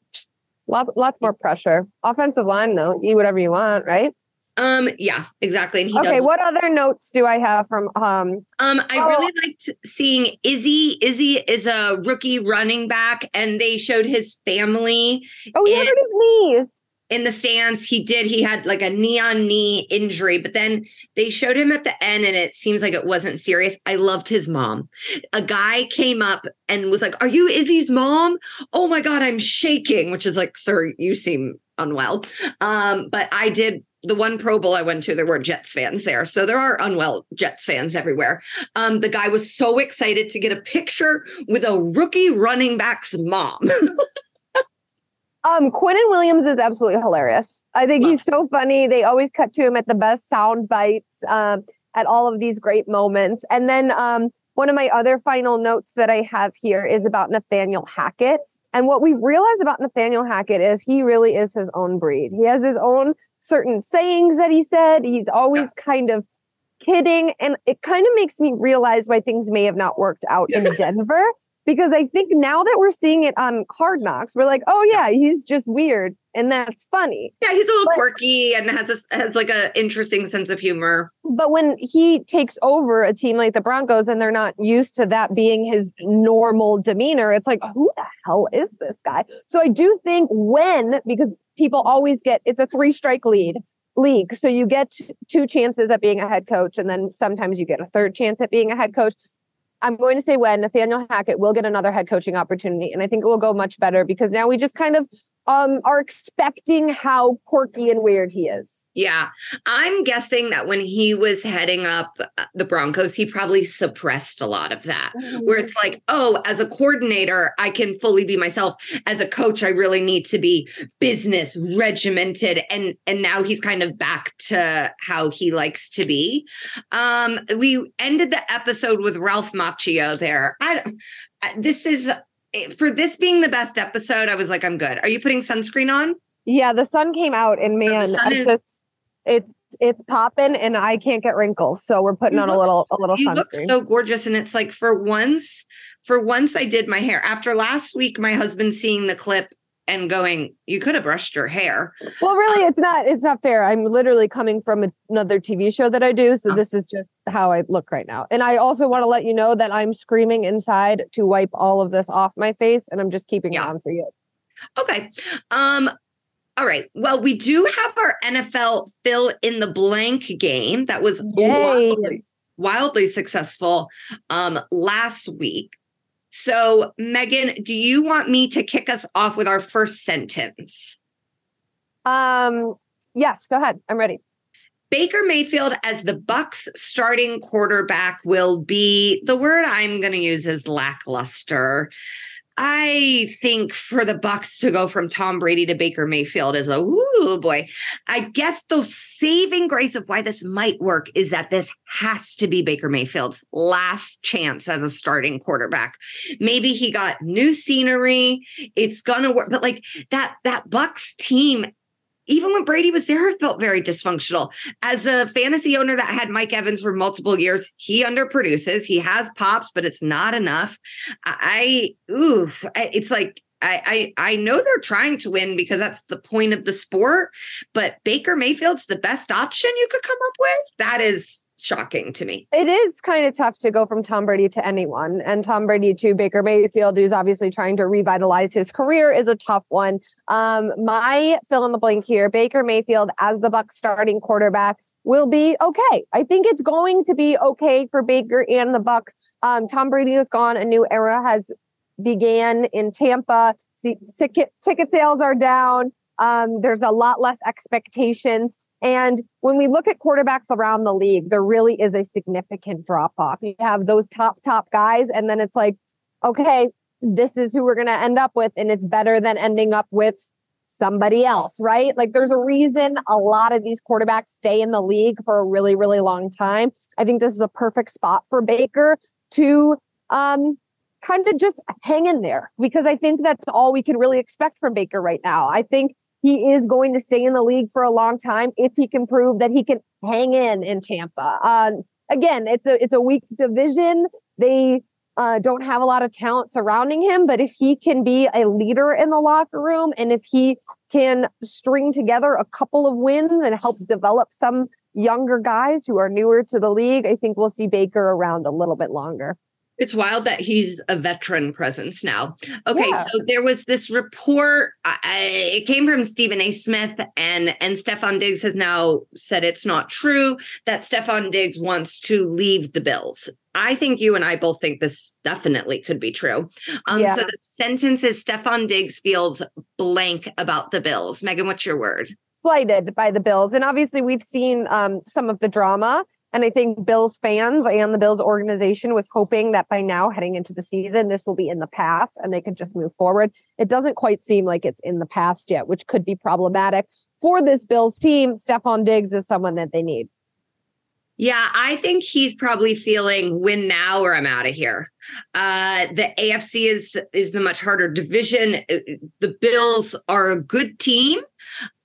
Lot, lots more pressure. Offensive line, though, eat whatever you want, right? Um, yeah, exactly. And he okay, what other notes do I have from um um I oh. really liked seeing Izzy. Izzy is a rookie running back, and they showed his family. Oh, he hurt his knee in the stands. He did. He had like a knee on knee injury, but then they showed him at the end and it seems like it wasn't serious. I loved his mom. A guy came up and was like, Are you Izzy's mom? Oh my God, I'm shaking, which is like, Sir, you seem unwell. Um, but I did the one Pro Bowl I went to, there were Jets fans there. So there are unwell Jets fans everywhere. Um, the guy was so excited to get a picture with a rookie running back's mom. Um, Quinnen Williams is absolutely hilarious. I think he's so funny. They always cut to him at the best sound bites um, at all of these great moments. And then um, one of my other final notes that I have here is about Nathaniel Hackett. And what we've realized about Nathaniel Hackett is he really is his own breed. He has his own certain sayings that he said. He's always yeah. kind of kidding. And it kind of makes me realize why things may have not worked out in Denver because I think now that we're seeing it on Hard Knocks, we're like, oh yeah, he's just weird, and that's funny. Yeah, he's a little but, quirky and has a, has like an interesting sense of humor. But when he takes over a team like the Broncos and they're not used to that being his normal demeanor, it's like, who the hell is this guy? So I do think when because people always get it's a three strike lead league, so you get two chances at being a head coach, and then sometimes you get a third chance at being a head coach. I'm going to say when Nathaniel Hackett will get another head coaching opportunity. And I think it will go much better because now we just kind of um, are expecting how quirky and weird he is. Yeah. I'm guessing that when he was heading up uh, the Broncos, he probably suppressed a lot of that, mm-hmm. where it's like, oh, as a coordinator, I can fully be myself. As a coach, I really need to be business regimented. And, and now he's kind of back to how he likes to be. Um, we ended the episode with Ralph Macchio there. I, this is Eh, for this being the best episode, I was like, I'm good. Are you putting sunscreen on? Yeah, the sun came out, and oh, man, oh, is- just, it's it's popping, and I can't get wrinkles, so we're putting you on look, a little a little. You sunscreen. look so gorgeous, and it's like for once, for once, I did my hair. After last week, my husband seeing the clip and going, you could have brushed your hair. Well, really, um, it's not. It's not fair. I'm literally coming from another TV show that I do, so oh. this is just how I look right now. And I also want to let you know that I'm screaming inside to wipe all of this off my face, and I'm just keeping yeah. it on for you. Okay. Um. All right. Well, we do have our NFL fill in the blank game that was wildly, wildly successful um, last week. So, Megan, do you want me to kick us off with our first sentence? Um, yes, go ahead. I'm ready. Baker Mayfield as the Bucs starting quarterback will be the word I'm going to use is lackluster. I think for the Bucs to go from Tom Brady to Baker Mayfield is a ooh boy. I guess the saving grace of why this might work is that this has to be Baker Mayfield's last chance as a starting quarterback. Maybe he got new scenery. It's gonna work, but like that that Bucs team even when Brady was there, it felt very dysfunctional. As a fantasy owner that had Mike Evans for multiple years, he underproduces. He has pops, but it's not enough. I, oof, it's like I, I I know they're trying to win because that's the point of the sport, but Baker Mayfield's the best option you could come up with. That is shocking to me. It is kind of tough to go from Tom Brady to anyone. And Tom Brady to Baker Mayfield, who's obviously trying to revitalize his career, is a tough one. Um, my fill in the blank here Baker Mayfield as the Bucs starting quarterback will be okay. I think it's going to be okay for Baker and the Bucs. Um, Tom Brady is gone. A new era has began in Tampa. Ticket ticket sales are down. Um, there's a lot less expectations. And when we look at quarterbacks around the league, there really is a significant drop off. You have those top, top guys, and then it's like, okay, this is who we're going to end up with. And it's better than ending up with somebody else, right? Like there's a reason a lot of these quarterbacks stay in the league for a really, really long time. I think this is a perfect spot for Baker to um, kind of just hang in there because I think that's all we can really expect from Baker right now. I think he is going to stay in the league for a long time if he can prove that he can hang in in Tampa. Um, again, it's a it's a weak division. They uh, don't have a lot of talent surrounding him, but if he can be a leader in the locker room and if he can string together a couple of wins and help develop some younger guys who are newer to the league, I think we'll see Baker around a little bit longer. It's wild that he's a veteran presence now. Okay, yeah. so there was this report. I, it came from Stephen A. Smith, and and Stefon Diggs has now said it's not true that Stefon Diggs wants to leave the Bills. I think you and I both think this definitely could be true. Um, yeah. So the sentence is Stefon Diggs feels blank about the Bills. Megan, what's your word? Slighted by the Bills, and obviously we've seen um, some of the drama and I think Bills fans and the Bills organization was hoping that by now, heading into the season, this will be in the past and they could just move forward. It doesn't quite seem like it's in the past yet, which could be problematic for this Bills team. Stefon Diggs is someone that they need. Yeah, I think he's probably feeling win now or I'm out of here. Uh, the AFC is is the much harder division. Uh, the Bills are a good team.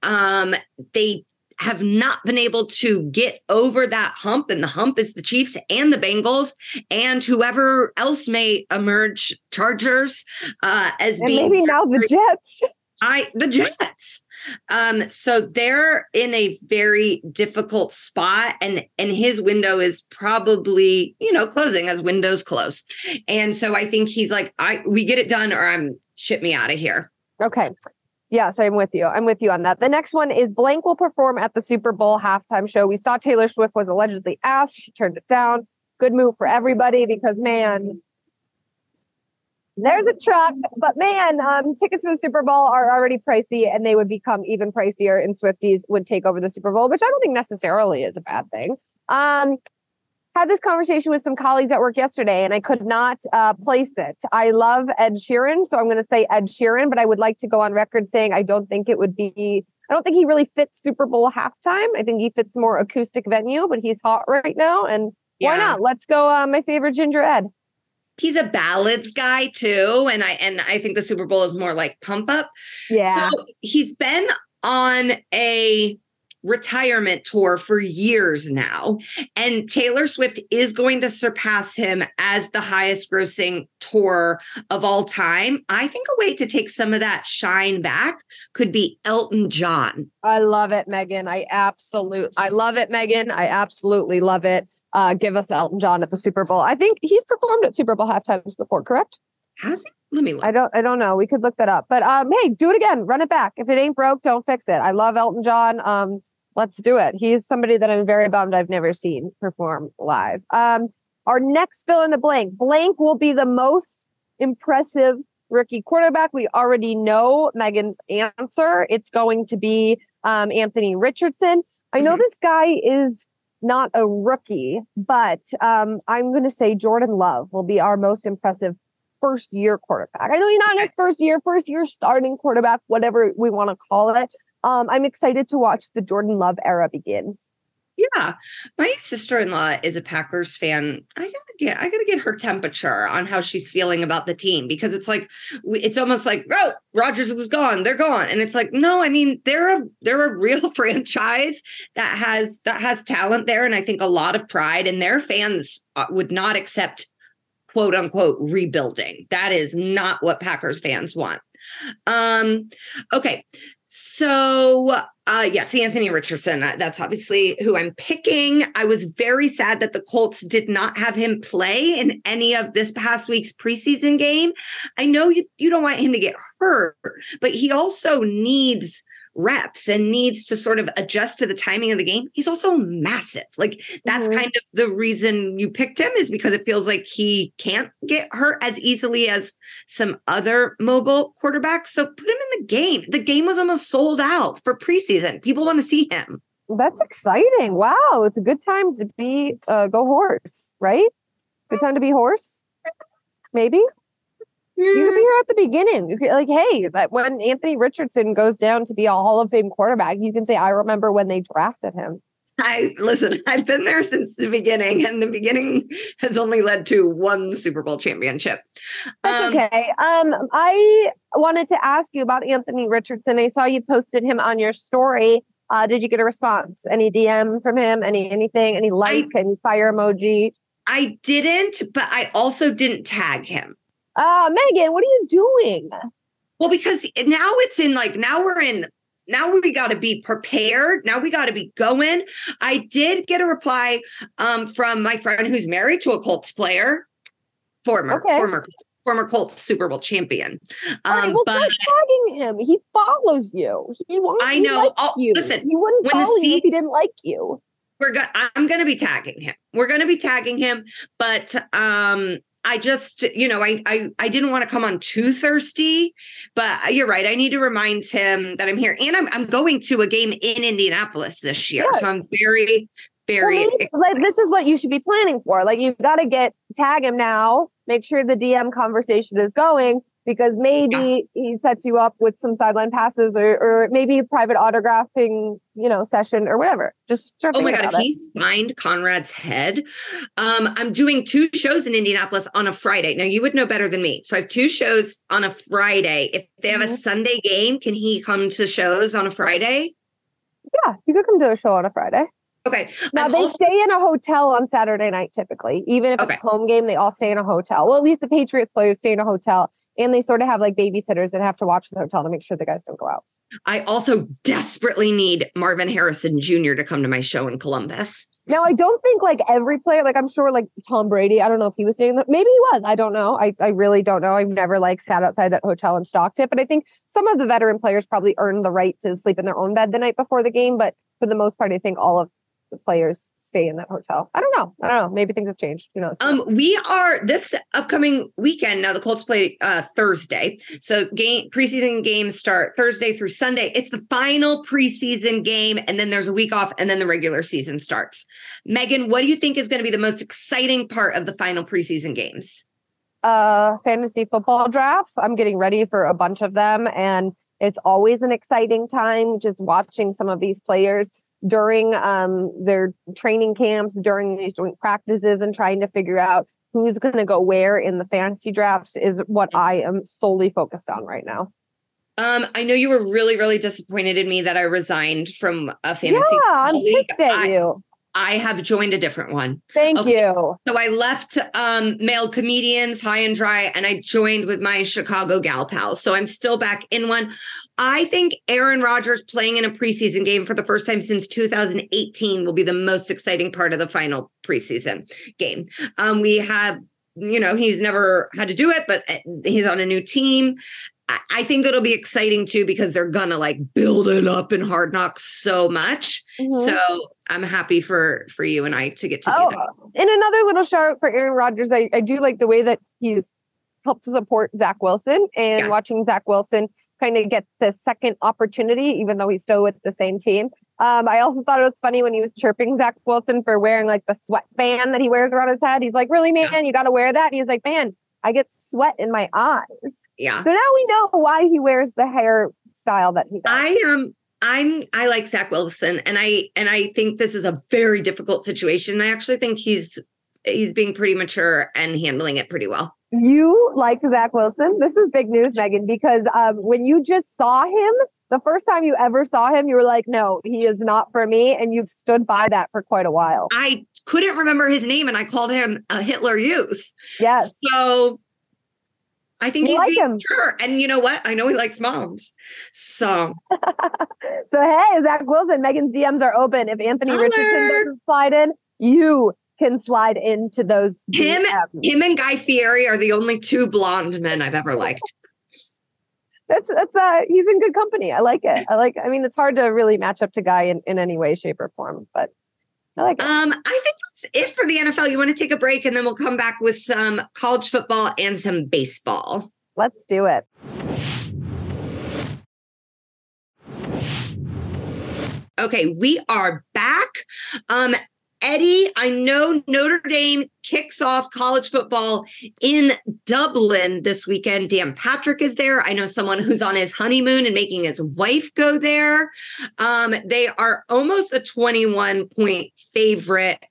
Um, they have not been able to get over that hump, and the hump is the Chiefs and the Bengals and whoever else may emerge, Chargers, uh, as and being maybe now the Jets. I the Jets. Um, so they're in a very difficult spot, and and his window is probably you know closing as windows close, and so I think he's like, I we get it done, or I'm ship me out of here. Okay. Yes, I'm with you. I'm with you on that. The next one is Blank will perform at the Super Bowl halftime show. We saw Taylor Swift was allegedly asked. She turned it down. Good move for everybody because, man, there's a truck. But, man, um, tickets for the Super Bowl are already pricey and they would become even pricier and Swifties would take over the Super Bowl, which I don't think necessarily is a bad thing. Um, had this conversation with some colleagues at work yesterday and I could not uh, place it. I love Ed Sheeran, so I'm going to say Ed Sheeran, but I would like to go on record saying I don't think it would be, I don't think he really fits Super Bowl halftime. I think he fits more acoustic venue, but he's hot right now. And yeah. why not? Let's go. Uh, my favorite Ginger Ed. He's a ballads guy too, and I and I think the Super Bowl is more like pump up. Yeah. So he's been on a retirement tour for years now. And Taylor Swift is going to surpass him as the highest grossing tour of all time. I think a way to take some of that shine back could be Elton John. I love it, Megan. I absolutely, I love it, Megan. I absolutely love it. Uh, give us Elton John at the Super Bowl. I think he's performed at Super Bowl half times before, correct? Has he? Let me look. I don't I don't know. We could look that up. But um hey, do it again. Run it back. If it ain't broke, don't fix it. I love Elton John. Um let's do it. He's somebody that I'm very bummed I've never seen perform live. Um, our next fill in the blank. Blank will be the most impressive rookie quarterback. We already know Megan's answer. It's going to be um, Anthony Richardson. I know mm-hmm. this guy is not a rookie, but um, I'm going to say Jordan Love will be our most impressive first year quarterback. I know he's not in his first year, first year starting quarterback, whatever we want to call it um, I'm excited to watch the Jordan Love era begin. Yeah, my sister-in-law is a Packers fan. I gotta get, I gotta get her temperature on how she's feeling about the team because it's like, it's almost like, oh, Rodgers is gone, they're gone, and it's like, no, I mean, they're a they're a real franchise that has that has talent there, and I think a lot of pride, and their fans uh, would not accept quote unquote rebuilding. That is not what Packers fans want. Um, okay. So, uh, yes, Anthony Richardson. That's obviously who I'm picking. I was very sad that the Colts did not have him play in any of this past week's preseason game. I know you, you don't want him to get hurt, but he also needs reps and needs to sort of adjust to the timing of the game. He's also massive. Like that's mm-hmm. kind of the reason you picked him is because it feels like he can't get hurt as easily as some other mobile quarterbacks. So put him in the game. The game was almost sold out for preseason. People want to see him. That's exciting. Wow. It's a good time to be uh go horse, right? Good time to be horse. Maybe. You could be here at the beginning. You could like, hey, that when Anthony Richardson goes down to be a Hall of Fame quarterback, you can say, I remember when they drafted him. I listen, I've been there since the beginning, and the beginning has only led to one Super Bowl championship. That's um, okay. Um, I wanted to ask you about Anthony Richardson. I saw you posted him on your story. Uh, did you get a response? Any DM from him? Any anything? Any like? I, any fire emoji? I didn't, but I also didn't tag him. Uh, Megan, what are you doing? Well, because now it's in like, now we're in, now we got to be prepared. Now we got to be going. I did get a reply um, from my friend who's married to a Colts player, former, okay. former, former Colts Super Bowl champion. Um, well, but tagging him. He follows you. He wants. I know. Oh, you. Listen, he wouldn't follow you if he didn't like you. We're going. I'm going to be tagging him. We're going to be tagging him, but um, I just, you know, I, I I didn't want to come on too thirsty, but you're right. I need to remind him that I'm here, and I'm I'm going to a game in Indianapolis this year, so I'm very very. Well, like this is what you should be planning for. Like you got to get tag him now. Make sure the DM conversation is going, because maybe yeah. he sets you up with some sideline passes or, or maybe a private autographing, you know, session or whatever. Just oh my god, if he signed Conrad's head, um, I'm doing two shows in Indianapolis on a Friday. Now you would know better than me, so I have two shows on a Friday. If they have mm-hmm. a Sunday game, can he come to shows on a Friday? Yeah, you could come to a show on a Friday. Okay. Now I'm they also- stay in a hotel on Saturday night typically. Even if okay. it's home game, they all stay in a hotel. Well, at least the Patriots players stay in a hotel and they sort of have like babysitters that have to watch the hotel to make sure the guys don't go out. I also desperately need Marvin Harrison Jr. to come to my show in Columbus. Now, I don't think like every player, like I'm sure like Tom Brady, I don't know if he was staying there. Maybe he was. I don't know. I, I really don't know. I've never like sat outside that hotel and stalked it. But I think some of the veteran players probably earned the right to sleep in their own bed the night before the game. But for the most part, I think all of the players stay in that hotel. I don't know. I don't know. Maybe things have changed. Who knows? Um, we are this upcoming weekend. Now the Colts play uh, Thursday, so game preseason games start Thursday through Sunday. It's the final preseason game, and then there's a week off, and then the regular season starts. Megan, what do you think is going to be the most exciting part of the final preseason games? Uh, fantasy football drafts. I'm getting ready for a bunch of them, and it's always an exciting time just watching some of these players during um, their training camps, during these joint practices, and trying to figure out who's going to go where in the fantasy drafts is what I am solely focused on right now. Um, I know you were really, really disappointed in me that I resigned from a fantasy. Yeah, I'm pissed at I, you. I have joined a different one. Thank okay. you. So I left um, male comedians high and dry, and I joined with my Chicago gal pals. So I'm still back in one. I think Aaron Rodgers playing in a preseason game for the first time since 2018 will be the most exciting part of the final preseason game. Um, we have you know he's never had to do it but uh, he's on a new team I think it'll be exciting too because they're gonna like build it up in Hard Knocks so much. Mm-hmm. So I'm happy for for you and I to get to oh, And another little shout out for Aaron Rodgers. I, I do like the way that he's helped to support Zach Wilson and yes. watching Zach Wilson kind of get the second opportunity, even though he's still with the same team. Um, I also thought it was funny when he was chirping Zach Wilson for wearing like the sweatband that he wears around his head. He's like, "Really, man? Yeah. You got to wear that?" And he's like, "Man, I get sweat in my eyes. Yeah. So now we know why he wears the hairstyle that he does. I am. Um, I'm I like Zach Wilson and I and I think this is a very difficult situation. I actually think he's he's being pretty mature and handling it pretty well. You like Zach Wilson? This is big news, Megan, because um, when you just saw him, the first time you ever saw him, you were like, no, he is not for me. And you've stood by that for quite a while. I couldn't remember his name and I called him a Hitler Youth. Yes. So I think you he's like being him. sure. And you know what? I know he likes moms. So So hey, Zach Wilson, Megan's DMs are open. If Anthony Holler. Richardson doesn't slide in, you can slide into those. Him, him and Guy Fieri are the only two blonde men I've ever liked. that's that's uh he's in good company. I like it. I like I mean it's hard to really match up to Guy in, in any way, shape, or form, but I like it. Um, I think that's it for the NFL. You want to take a break and then we'll come back with some college football and some baseball. Let's do it. Okay, we are back. Um, Eddie, I know Notre Dame kicks off college football in Dublin this weekend. Dan Patrick is there. I know someone who's on his honeymoon and making his wife go there. Um, they are almost a 21 point favorite.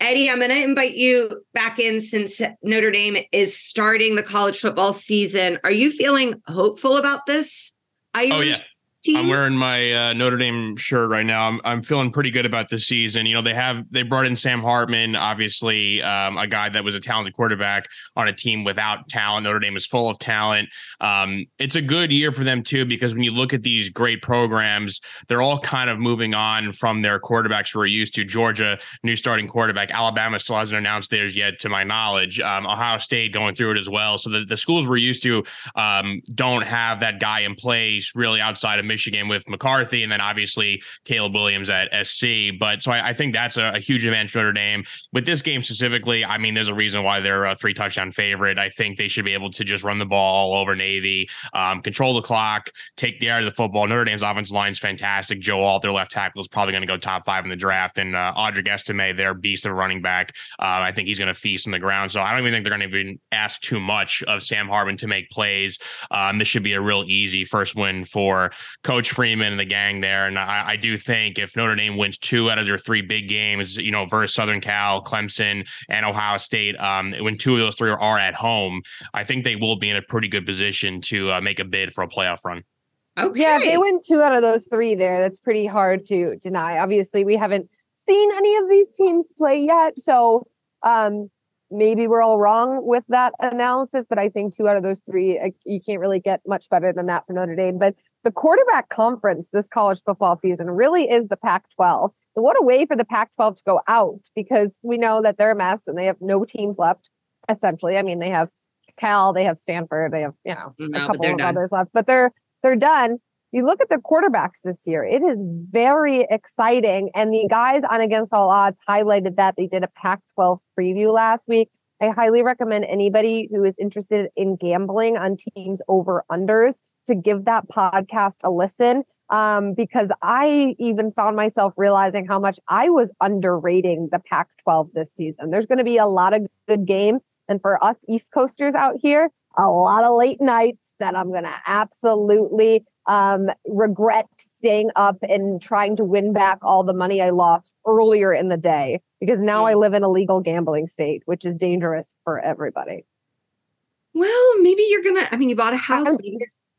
Eddie, I'm going to invite you back in since Notre Dame is starting the college football season. Are you feeling hopeful about this? Oh, yeah? I'm wearing my uh, Notre Dame shirt right now. I'm I'm feeling pretty good about the season. You know, they have they brought in Sam Hartman, obviously um, a guy that was a talented quarterback on a team without talent. Notre Dame is full of talent. Um, it's a good year for them too because when you look at these great programs, they're all kind of moving on from their quarterbacks we're used to. Georgia, new starting quarterback. Alabama still hasn't announced theirs yet, to my knowledge. Um, Ohio State going through it as well. So the, the schools we're used to um, don't have that guy in place really outside of Michigan with McCarthy, and then obviously Caleb Williams at SC. But so I, I think that's a, a, huge advantage for Notre Dame. With this game specifically, I mean, there's a reason why they're a three touchdown favorite. I think they should be able to just run the ball all over Navy, um, control the clock, take the air of the football. Notre Dame's offensive line is fantastic. Joe Alt, their left tackle, is probably going to go top five in the draft, and uh, Audric Estime, their beast of running back, uh, I think he's going to feast on the ground. So I don't even think they're going to even ask too much of Sam Hartman to make plays. Um, this should be a real easy first win for Coach Freeman and the gang there. And I, I, do think if Notre Dame wins two out of their three big games, you know, versus Southern Cal, Clemson, and Ohio State, um, when two of those three are at home, I think they will be in a pretty good position to uh, make a bid for a playoff run. Okay. Yeah, if they win two out of those three there, that's pretty hard to deny. Obviously, we haven't seen any of these teams play yet. So um, maybe we're all wrong with that analysis, but I think two out of those three, you can't really get much better than that for Notre Dame. But the quarterback conference this college football season really is the Pac 12. And what a way for the Pac 12 to go out because we know that they're a mess and they have no teams left, essentially. I mean, they have Cal, they have Stanford, they have, you know, no, a couple of done. others left, but they're they're done. You look at the quarterbacks this year, it is very exciting. And the guys on Against All Odds highlighted that they did a Pac 12 preview last week. I highly recommend anybody who is interested in gambling on teams over unders to give that podcast a listen um, because I even found myself realizing how much I was underrating the Pac 12 this season. There's going to be a lot of good games. And for us East Coasters out here, a lot of late nights that I'm going to absolutely um, regret staying up and trying to win back all the money I lost earlier in the day because now I live in a legal gambling state, which is dangerous for everybody. Well, maybe you're gonna. I mean, you bought a house.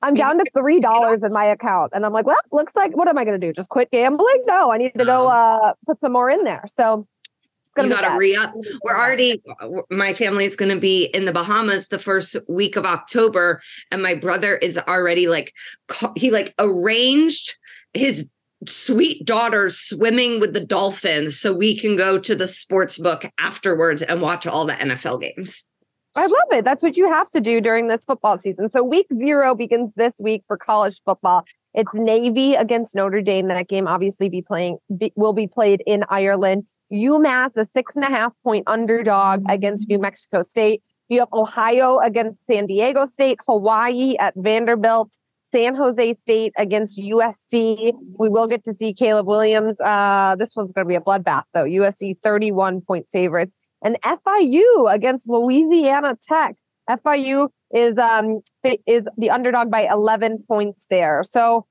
I'm down to three dollars in my account, and I'm like, well, looks like what am I going to do? Just quit gambling? No, I need to go uh, put some more in there. So you got to re up. We're already. My family is going to be in the Bahamas the first week of October, and my brother is already like he like arranged his sweet daughter swimming with the dolphins so we can go to the sports book afterwards and watch all the NFL games. I love it. That's what you have to do during this football season. So week zero begins this week for college football. It's Navy against Notre Dame. That game obviously be playing be, will be played in Ireland. UMass, a six and a half point underdog against New Mexico State. You have Ohio against San Diego State, Hawaii at Vanderbilt, San Jose State against USC. We will get to see Caleb Williams. Uh, this one's going to be a bloodbath, though. USC 31 point favorites and FIU against Louisiana Tech. FIU is um is the underdog by 11 points there. So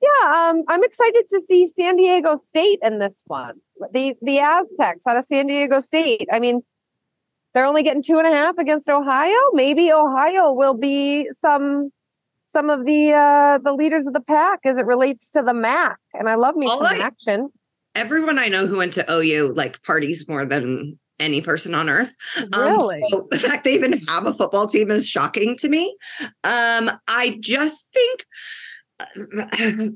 yeah, um, I'm excited to see San Diego State in this one. The the Aztecs out of San Diego State. I mean, they're only getting two and a half against Ohio. Maybe Ohio will be some some of the uh the leaders of the pack as it relates to the MAC. And I love me All some I, action. Everyone I know who went to OU like parties more than any person on earth. Really? Um, so the fact they even have a football team is shocking to me. Um, I just think uh,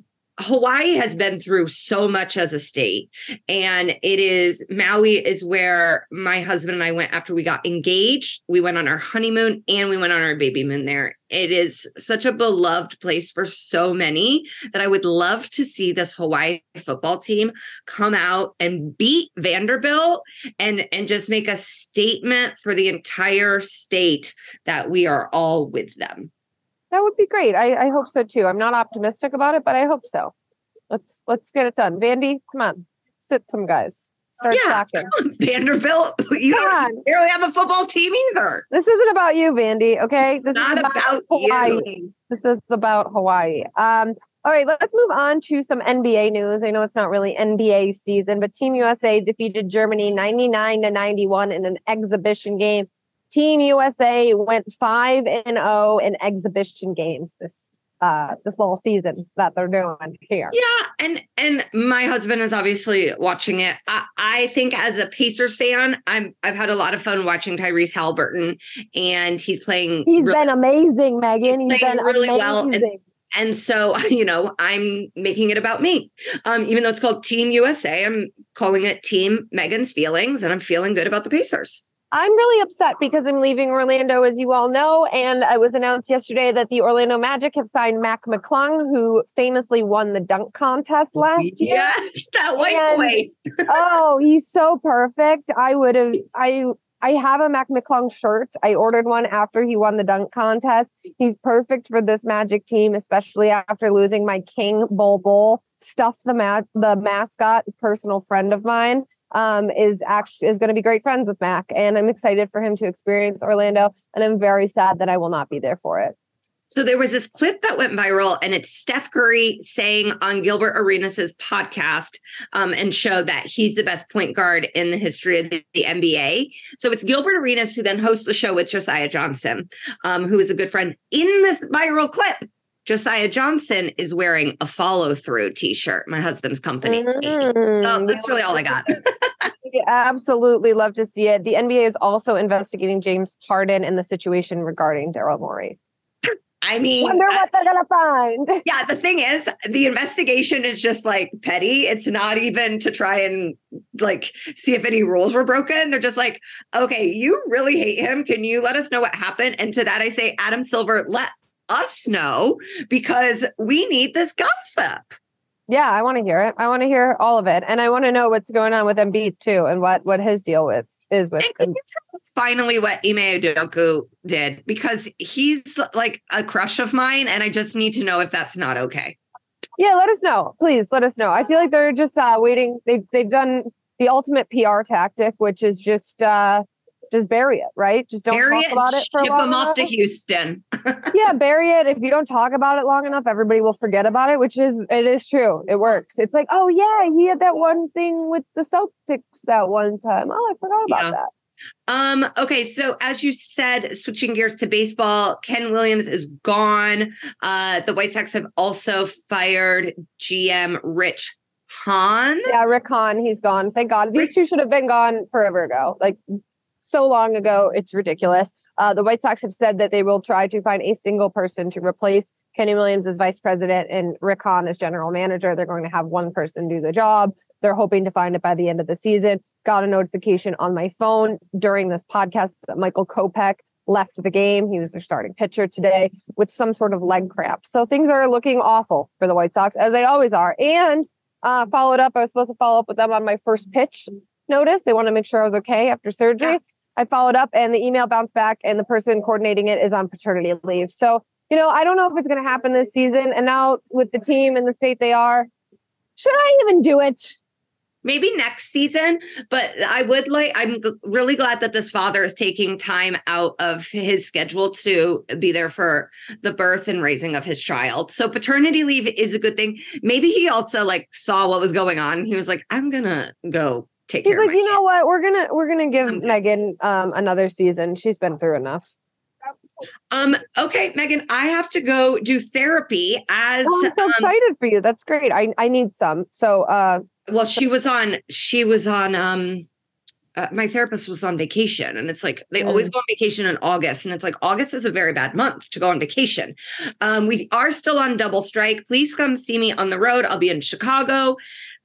Hawaii has been through so much as a state. And it is Maui is where my husband and I went after we got engaged. We went on our honeymoon and we went on our baby moon there. It is such a beloved place for so many that I would love to see this Hawaii football team come out and beat Vanderbilt and, and just make a statement for the entire state that we are all with them. That would be great. I, I hope so too. I'm not optimistic about it, but I hope so. Let's let's get it done. Vandy, come on, sit some guys. Start yeah, talking. Vanderbilt, you Come don't on. barely have a football team either. This isn't about you, Vandy. Okay, It's this not is about Hawaii. you. This is about Hawaii. Um, all right, let's move on to some NBA news. I know it's not really NBA season, but Team USA defeated Germany 99 to 91 in an exhibition game. Team USA went 5 and 0 in exhibition games this uh this little season that they're doing here. Yeah, and and my husband is obviously watching it. I, I think as a Pacers fan, I'm I've had a lot of fun watching Tyrese Halliburton, and he's playing. He's really- been amazing, Megan. He's playing been really amazing. well, and- and so you know I'm making it about me. Um, even though it's called Team USA, I'm calling it Team Megan's feelings, and I'm feeling good about the Pacers. I'm really upset because I'm leaving Orlando, as you all know. And it was announced yesterday that the Orlando Magic have signed Mac McClung, who famously won the dunk contest last year. Yes, that white boy. oh, he's so perfect. I would have I I have a Mac McClung shirt. I ordered one after he won the dunk contest. He's perfect for this Magic team, especially after losing my King Bol Bol. Stuff the mat the mascot, personal friend of mine, um, is actually is going to be great friends with Mac, and I'm excited for him to experience Orlando. And I'm very sad that I will not be there for it. So there was this clip that went viral, and it's Steph Curry saying on Gilbert Arenas' podcast um, and show that he's the best point guard in the history of the, the NBA. So it's Gilbert Arenas who then hosts the show with Josiah Johnson, um, who is a good friend. In this viral clip, Josiah Johnson is wearing a follow through t shirt, my husband's company. So Mm, that's really all I got. Absolutely love to see it. The NBA is also investigating James Harden and the situation regarding Daryl Morey. I mean, Wonder I- what they're gonna find. yeah, the thing is, the investigation is just like petty. It's not even to try and like see if any rules were broken. They're just like, okay, you really hate him. Can you let us know what happened? And to that, I say, Adam Silver, let us know because we need this gossip. Yeah, I want to hear it. I want to hear all of it, and I want to know what's going on with Embiid too, and what what his deal with is with. And can you tell us finally what Ime Udoka did? Because he's like a crush of mine, and I just need to know if that's not okay. Yeah, let us know, please. Let us know. I feel like they're just uh, waiting. They've they've done the ultimate PR tactic, which is just uh, just bury it, right? Just don't Bury talk it, about it for ship them off to Houston. yeah, bury it. If you don't talk about it long enough, everybody will forget about it, which is it is true. It works. It's like, oh yeah, he had that one thing with the Celtics that one time. Oh, I forgot about Yeah. that. Um, okay, so as you said, switching gears to baseball, Ken Williams is gone. Uh, the White Sox have also fired GM Rich Hahn. Yeah, Rick Hahn, he's gone. Thank God. These two should have been gone forever ago. Like so long ago. It's ridiculous. Uh, the White Sox have said that they will try to find a single person to replace Kenny Williams as vice president and Rick Hahn as general manager. They're going to have one person do the job. They're hoping to find it by the end of the season. Got a notification on my phone during this podcast that Michael Kopech left the game. He was their starting pitcher today with some sort of leg cramp. So things are looking awful for the White Sox, as they always are. And uh, followed up, I was supposed to follow up with them on my first pitch notice. They want to make sure I was okay after surgery. I followed up and the email bounced back, and the person coordinating it is on paternity leave. So, you know, I don't know if it's going to happen this season. And now with the team and the state they are, should I even do it? Maybe next season, but I would like, I'm really glad that this father is taking time out of his schedule to be there for the birth and raising of his child. So paternity leave is a good thing. Maybe he also like saw what was going on. He was like, I'm gonna go take He's care like, you know what? We're gonna we're gonna give I'm. Megan um another season. She's been through enough. Um, okay, Megan, I have to go do therapy as Oh, I'm so um, excited for you. That's great. I I need some. So uh well, she was on she was on um uh, my therapist was on vacation and it's like they mm. always go on vacation in August and it's like August is a very bad month to go on vacation. Um, we are still on double strike. Please come see me on the road. I'll be in Chicago,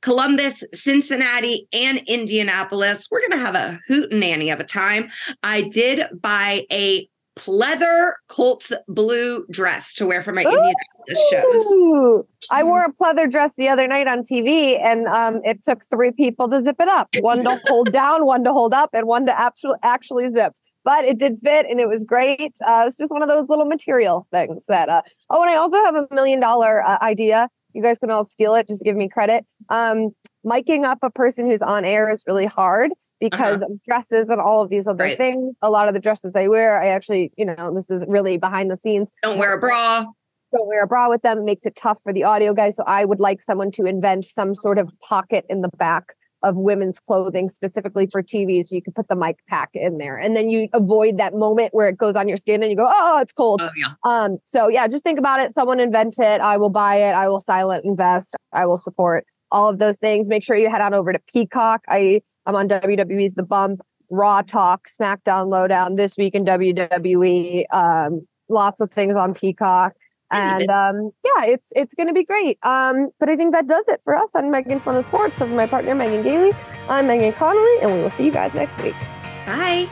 Columbus, Cincinnati, and Indianapolis. We're going to have a hoot nanny of a time. I did buy a pleather Colts blue dress to wear for my Ooh. Indianapolis shows. I wore a pleather dress the other night on TV, and um, it took three people to zip it up one to hold down, one to hold up, and one to actually actually zip. But it did fit, and it was great. Uh, it's just one of those little material things that. Uh, oh, and I also have a million dollar uh, idea. You guys can all steal it. Just give me credit. Um, miking up a person who's on air is really hard because uh-huh. of dresses and all of these other right. things. A lot of the dresses I wear, I actually, you know, this is really behind the scenes. Don't wear a bra. Don't wear a bra with them. It makes it tough for the audio guys. So I would like someone to invent some sort of pocket in the back of women's clothing specifically for TV so you can put the mic pack in there and then you avoid that moment where it goes on your skin and you go oh it's cold oh, yeah. um so yeah just think about it someone invent it I will buy it I will silent invest I will support all of those things. Make sure you head on over to Peacock. I I'm on WWE's The Bump, Raw Talk, SmackDown Lowdown this week in WWE. Um, lots of things on Peacock. And um, yeah, it's it's going to be great. Um, but I think that does it for us on Megan Fun of Sports. Of my partner Megan Gailey, I'm Megan Connolly, and we will see you guys next week. Bye.